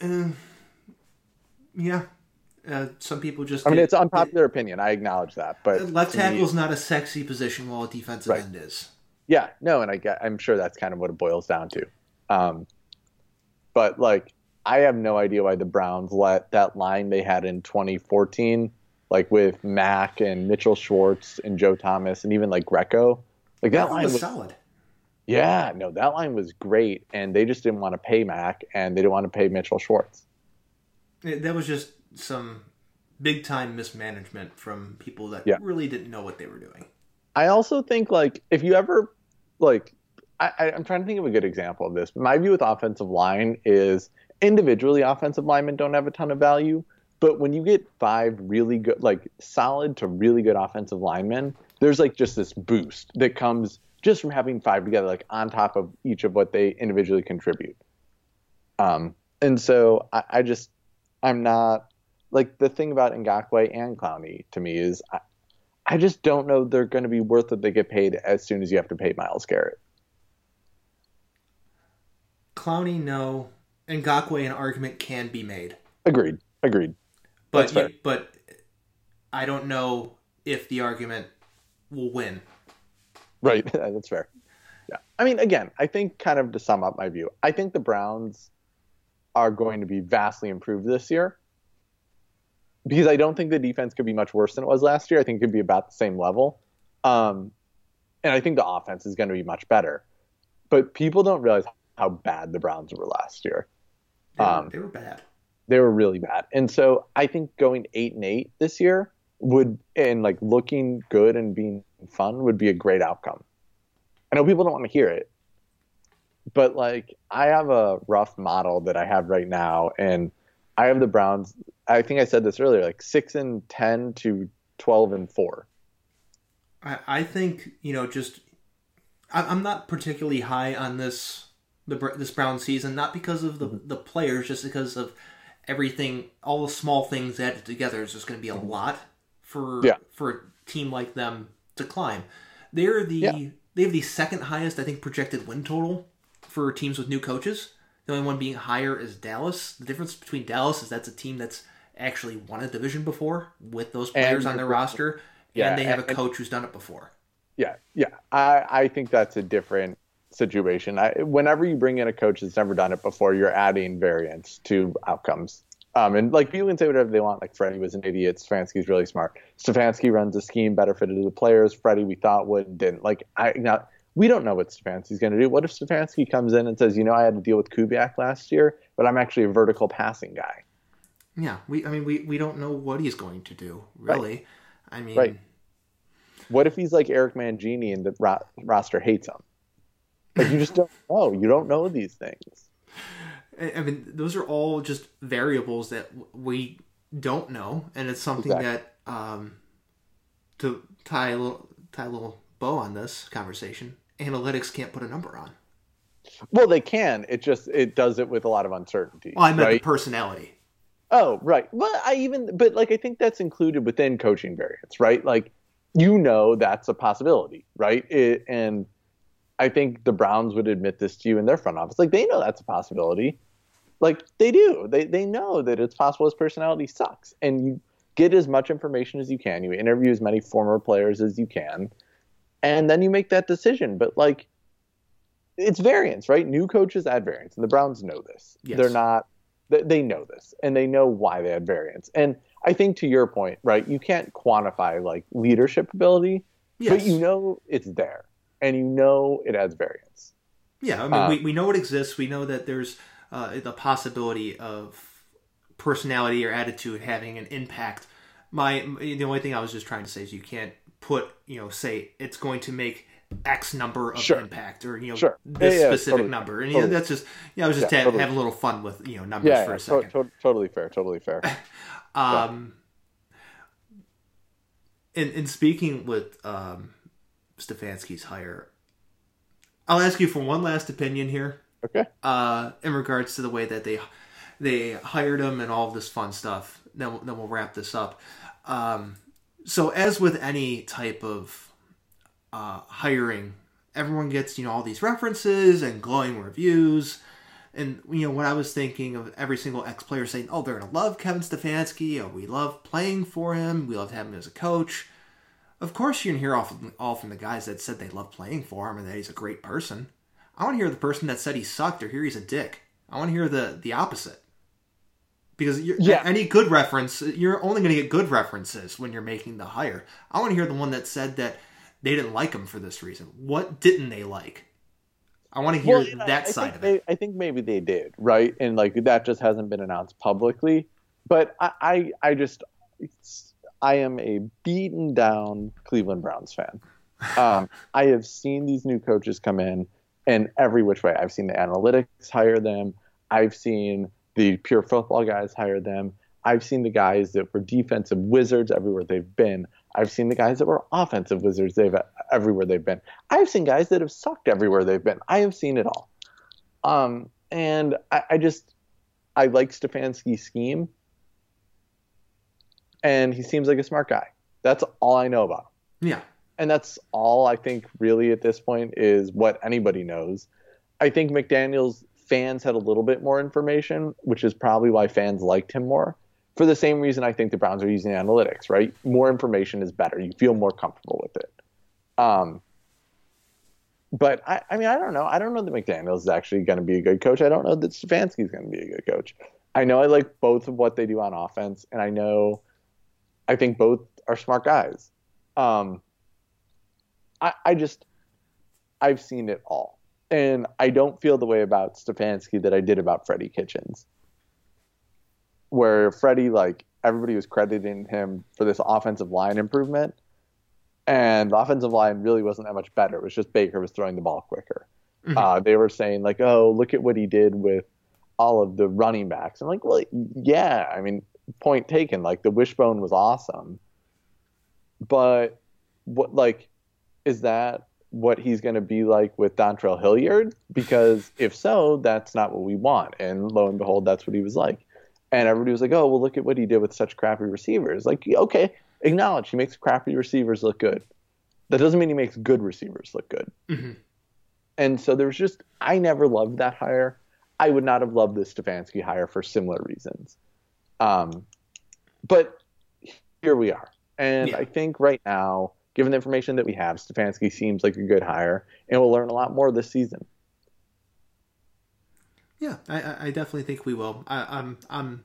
Uh, yeah, uh, some people just. I mean, it's unpopular opinion. I acknowledge that, but Left to tackle is not a sexy position, while a defensive Right. end is. Yeah, no, and I get, I'm sure that's kind of what it boils down to. Um, but like, I have no idea why the Browns let that line they had in 2014, like with Mack and Mitchell Schwartz and Joe Thomas and even like Greco, like that That line was was, solid. yeah, no, that line was great, and they just didn't want to pay Mack and they didn't want to pay Mitchell Schwartz. That was just some big time mismanagement from people that Yeah. really didn't know what they were doing. I also think like if you ever like I, I'm trying to think of a good example of this. but My view with offensive line is individually offensive linemen don't have a ton of value, but when you get five really good like solid to really good offensive linemen, there's like just this boost that comes just from having five together, like on top of each of what they individually contribute. Um, and so I, I just I'm not like the thing about Ngakoue and Clowney to me is I, I just don't know they're going to be worth what they get paid as soon as you have to pay Myles Garrett. Clowney, no. Ngakoue, an argument can be made. Agreed. Agreed. But you- but I don't know if the argument will win. Right. That's fair. Yeah. I mean, again, I think kind of to sum up my view, I think the Browns are going to be vastly improved this year because I don't think the defense could be much worse than it was last year. I think it could be about the same level. Um, and I think the offense is going to be much better. But people don't realize how bad the Browns were last year. They were, Um, they were bad. they were really bad. And so I think going eight and eight this year would and like looking good and being fun would be a great outcome. I know people don't want to hear it, but like I have a rough model that I have right now, and I have the Browns. I think I said this earlier, like six and ten to twelve and four. I, I think you know just I, I'm not particularly high on this the this Brown season, not because of the mm-hmm. the players, just because of everything, all the small things added together is just going to be a mm-hmm. lot for Yeah. for a team like them to climb. They're the Yeah. they have the second highest I think projected win total for teams with new coaches. The only one being higher is Dallas. The difference between Dallas is that's a team that's actually won a division before with those players on their roster, Yeah, and they have a coach who's done it before. Yeah, yeah. I, I think that's a different situation. I, whenever you bring in a coach that's never done it before, you're adding variance to outcomes. Um, and like people can say whatever they want. Like Freddie was an idiot. Stefanski's really smart. Stefanski runs a scheme better fitted to the players. Freddie we thought would and didn't. Like I now we don't know what Stefanski's going to do. What if Stefanski comes in and says, you know, I had to deal with Kubiak last year, but I'm actually a vertical passing guy. Yeah, we. I mean, we, we don't know what he's going to do. Really, right. I mean, right. What if he's like Eric Mangini and the ro- roster hates him? Like you just don't know. You don't know these things. I mean, those are all just variables that we don't know, and it's something exactly. that um, to tie a little tie a little bow on this conversation. Analytics can't put a number on. Well, they can. It just it does it with a lot of uncertainty. Well, I meant right? the personality. Oh, right. Well, I even but like I think that's included within coaching variance, right? Like you know that's a possibility, right? It, and I think the Browns would admit this to you in their front office. Like they know that's a possibility. Like they do. They they know that it's possible his personality sucks. And you get as much information as you can. You interview as many former players as you can. And then you make that decision. But like it's variance, right? New coaches add variance. And the Browns know this. Yes. They're not they know this and they know why they add variance. And I think to your point, right, you can't quantify like leadership ability, yes. but you know it's there and you know it adds variance. Yeah, I mean, uh, we, we know it exists. We know that there's uh, the possibility of personality or attitude having an impact. My the only thing I was just trying to say is you can't put you know say it's going to make X number of sure. impact or you know sure. this yeah, yeah, specific totally, number, and totally. you know, that's just yeah, I was just yeah, totally. having a little fun with you know numbers for a second. To- to- totally fair, totally fair. um, in in speaking with um, Stefanski's hire, I'll ask you for one last opinion here. Okay. Uh, in regards to the way that they they hired him and all this fun stuff, then we'll, then we'll wrap this up. Um, so as with any type of uh, hiring, everyone gets you know all these references and glowing reviews. And you know what I was thinking of every single ex player saying, "Oh, they're gonna love Kevin Stefanski. Oh, we love playing for him. We love having him as a coach." Of course, you can hear all from, all from the guys that said they love playing for him and that he's a great person. I want to hear the person that said he sucked or hear he's a dick. I want to hear the the opposite. Because yeah. any good reference, you're only going to get good references when you're making the hire. I want to hear the one that said that they didn't like him for this reason. What didn't they like? I want to hear well, that I, side of they, it. I think maybe they did, right? And like that just hasn't been announced publicly. But I, I, I just, I am a beaten down Cleveland Browns fan. Um, I have seen these new coaches come in and every which way. I've seen the analytics hire them. I've seen the pure football guys hire them. I've seen the guys that were defensive wizards everywhere they've been. I've seen the guys that were offensive wizards they've everywhere they've been. I've seen guys that have sucked everywhere they've been. I have seen it all. Um, and I, I just I like Stefanski's scheme, and he seems like a smart guy. That's all I know about him. Yeah, and that's all I think really at this point is what anybody knows. I think McDaniels fans had a little bit more information, which is probably why fans liked him more. For the same reason I think the Browns are using analytics, right? More information is better. You feel more comfortable with it. Um, but I, I mean, I don't know. I don't know that McDaniels is actually going to be a good coach. I don't know that Stefanski is going to be a good coach. I know I like both of what they do on offense, and I know I think both are smart guys. Um, I, I just I've seen it all. And I don't feel the way about Stefanski that I did about Freddie Kitchens. Where Freddie, like, everybody was crediting him for this offensive line improvement. And the offensive line really wasn't that much better. It was just Baker was throwing the ball quicker. Mm-hmm. Uh, they were saying, like, oh, look at what he did with all of the running backs. I'm like, well, yeah. I mean, point taken. Like, the wishbone was awesome. But what, like, is that what he's going to be like with Dontrell Hilliard? Because if so, that's not what we want. And lo and behold, that's what he was like. And everybody was like, oh, well, look at what he did with such crappy receivers. Like, okay, acknowledge he makes crappy receivers look good. That doesn't mean he makes good receivers look good. Mm-hmm. And so there's just, I never loved that hire. I would not have loved the Stefanski hire for similar reasons. Um, but here we are. And yeah. I think right now, given the information that we have, Stefanski seems like a good hire, and we'll learn a lot more this season. Yeah, I, I definitely think we will. I, I'm I'm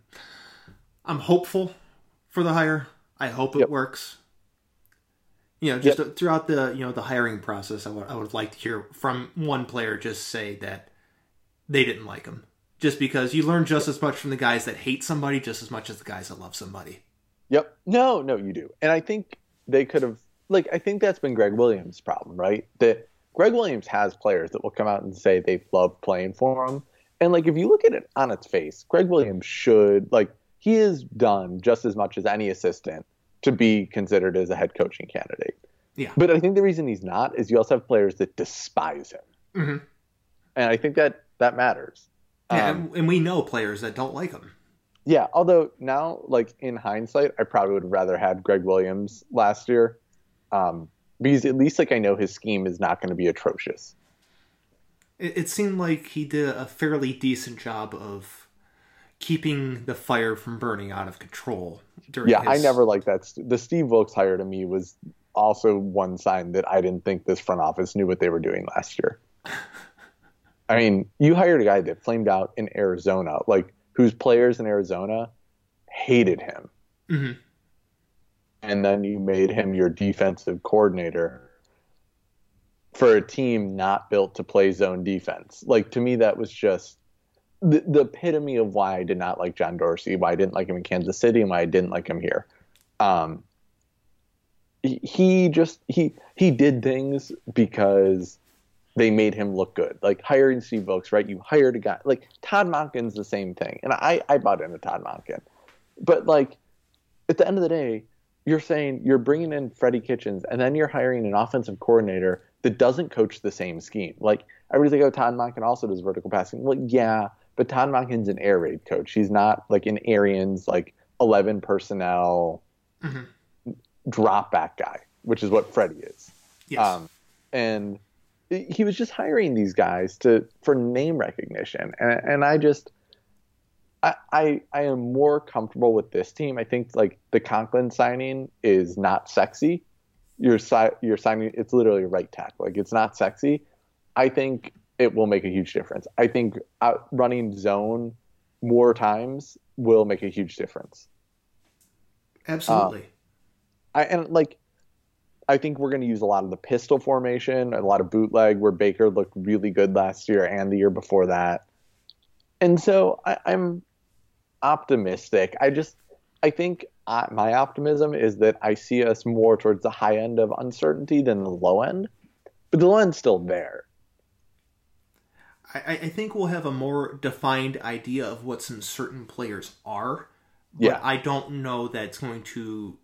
I'm hopeful for the hire. I hope it yep. works. You know, just yep. throughout the you know the hiring process, I would I would like to hear from one player just say that they didn't like him, just because you learn just as much from the guys that hate somebody just as much as the guys that love somebody. Yep. No, no, you do, and I think they could have. Like, I think that's been Gregg Williams' problem, right? That Gregg Williams has players that will come out and say they love playing for him, and like if you look at it on its face, Gregg Williams should like he has done just as much as any assistant to be considered as a head coaching candidate. Yeah. But I think the reason he's not is you also have players that despise him. Mm-hmm. And I think that that matters. Yeah, um, and we know players that don't like him. Yeah, although now, like in hindsight, I probably would have rather had Gregg Williams last year, um, because at least like I know his scheme is not going to be atrocious. It, it seemed like he did a fairly decent job of keeping the fire from burning out of control. During yeah, his... I never liked that. The Steve Wilks hire to me was also one sign that I didn't think this front office knew what they were doing last year. I mean, you hired a guy that flamed out in Arizona, like whose players in Arizona hated him. Mm-hmm. And then you made him your defensive coordinator for a team not built to play zone defense. Like to me, that was just the, the epitome of why I did not like John Dorsey, why I didn't like him in Kansas City, and why I didn't like him here. Um, he, just he he did things because they made him look good. Like hiring Steve Wilks, right? You hired a guy like Todd Monken's the same thing, and I I bought into Todd Monken, but like at the end of the day, you're saying you're bringing in Freddie Kitchens, and then you're hiring an offensive coordinator that doesn't coach the same scheme. Like everybody's like, oh, Todd Monken also does vertical passing. Well, yeah, but Todd Monken's an air raid coach. He's not like an Arians like eleven personnel mm-hmm. drop back guy, which is what Freddie is. Yes. Um, and he was just hiring these guys to for name recognition, and, and I just. I, I, I am more comfortable with this team. I think like the Conklin signing is not sexy. You're si- you're signing it's literally right tackle. Like it's not sexy. I think it will make a huge difference. I think out running zone more times will make a huge difference. Absolutely. Uh, I and like I think we're going to use a lot of the pistol formation, a lot of bootleg, where Baker looked really good last year and the year before that. And so I, am optimistic. I just I think I, my optimism is that I see us more towards the high end of uncertainty than the low end, but the low end's still there. I, I think we'll have a more defined idea of what some certain players are. But yeah. I don't know that it's going to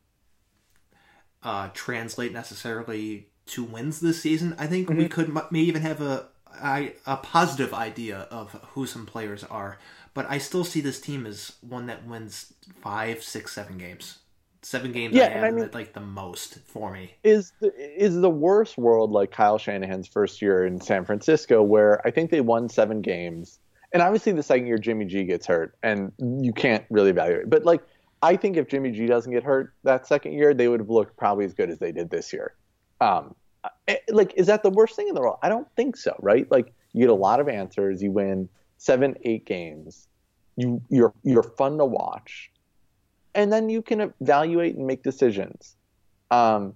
uh, translate necessarily to wins this season. I think mm-hmm. we could may even have a, a a positive idea of who some players are, but I still see this team as one that wins five, six, seven games seven games yeah, I have I mean, like the most for me. Is the, is the worst world like Kyle Shanahan's first year in San Francisco, where I think they won seven games, and obviously the second year Jimmy G gets hurt, and you can't really evaluate. But like, I think if Jimmy G doesn't get hurt that second year, they would have looked probably as good as they did this year. Um, eh, like, is that the worst thing in the world? I don't think so, right? Like, you get a lot of answers, you win seven, eight games, you you're you're fun to watch and then you can evaluate and make decisions. Um,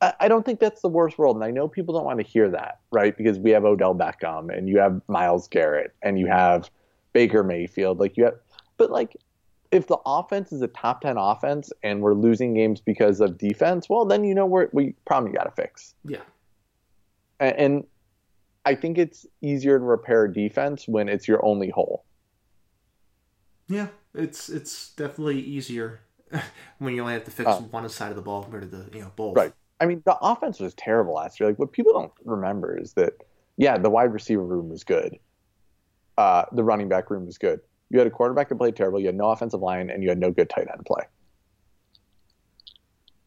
I, I don't think that's the worst world, and I know people don't want to hear that, right? Because we have Odell Beckham, and you have Myles Garrett, and you have Baker Mayfield, like you have, but like if the offense is a top 10 offense and we're losing games because of defense, well, then you know we're, we probably got to fix. Yeah. And, and, I think it's easier to repair defense when it's your only hole. Yeah, it's it's definitely easier when you only have to fix uh, one side of the ball compared to the you know both. Right. I mean, the offense was terrible last year. Like what people don't remember is that yeah, the wide receiver room was good. Uh, the running back room was good. You had a quarterback that played terrible. You had no offensive line, and you had no good tight end play.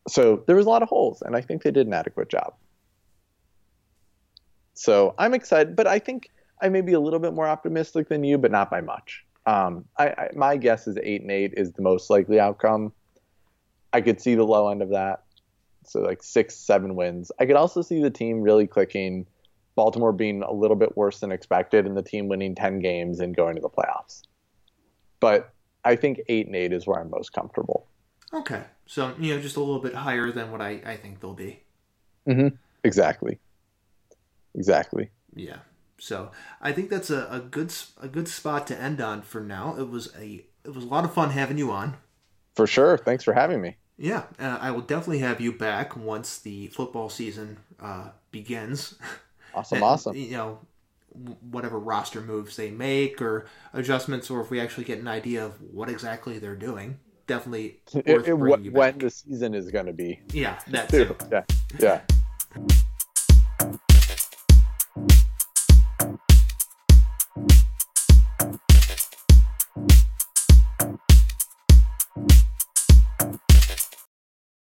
So there was a lot of holes, and I think they did an adequate job. So I'm excited, but I think I may be a little bit more optimistic than you, but not by much. Um, I, I, my guess is eight and eight is the most likely outcome. I could see the low end of that, so like six, seven wins. I could also see the team really clicking. Baltimore being a little bit worse than expected, and the team winning ten games and going to the playoffs. But I think eight and eight is where I'm most comfortable. Okay, so you know, just a little bit higher than what I I think they'll be. Mm-hmm. Exactly. Exactly. Yeah. So I think that's a, a good a good spot to end on for now. It was a it was a lot of fun having you on. For sure. Thanks for having me. Yeah, uh, I will definitely have you back once the football season uh, begins. Awesome, and, awesome. You know, whatever roster moves they make or adjustments, or if we actually get an idea of what exactly they're doing, definitely it, it, when the season is going to be. Yeah, that too. Yeah, yeah.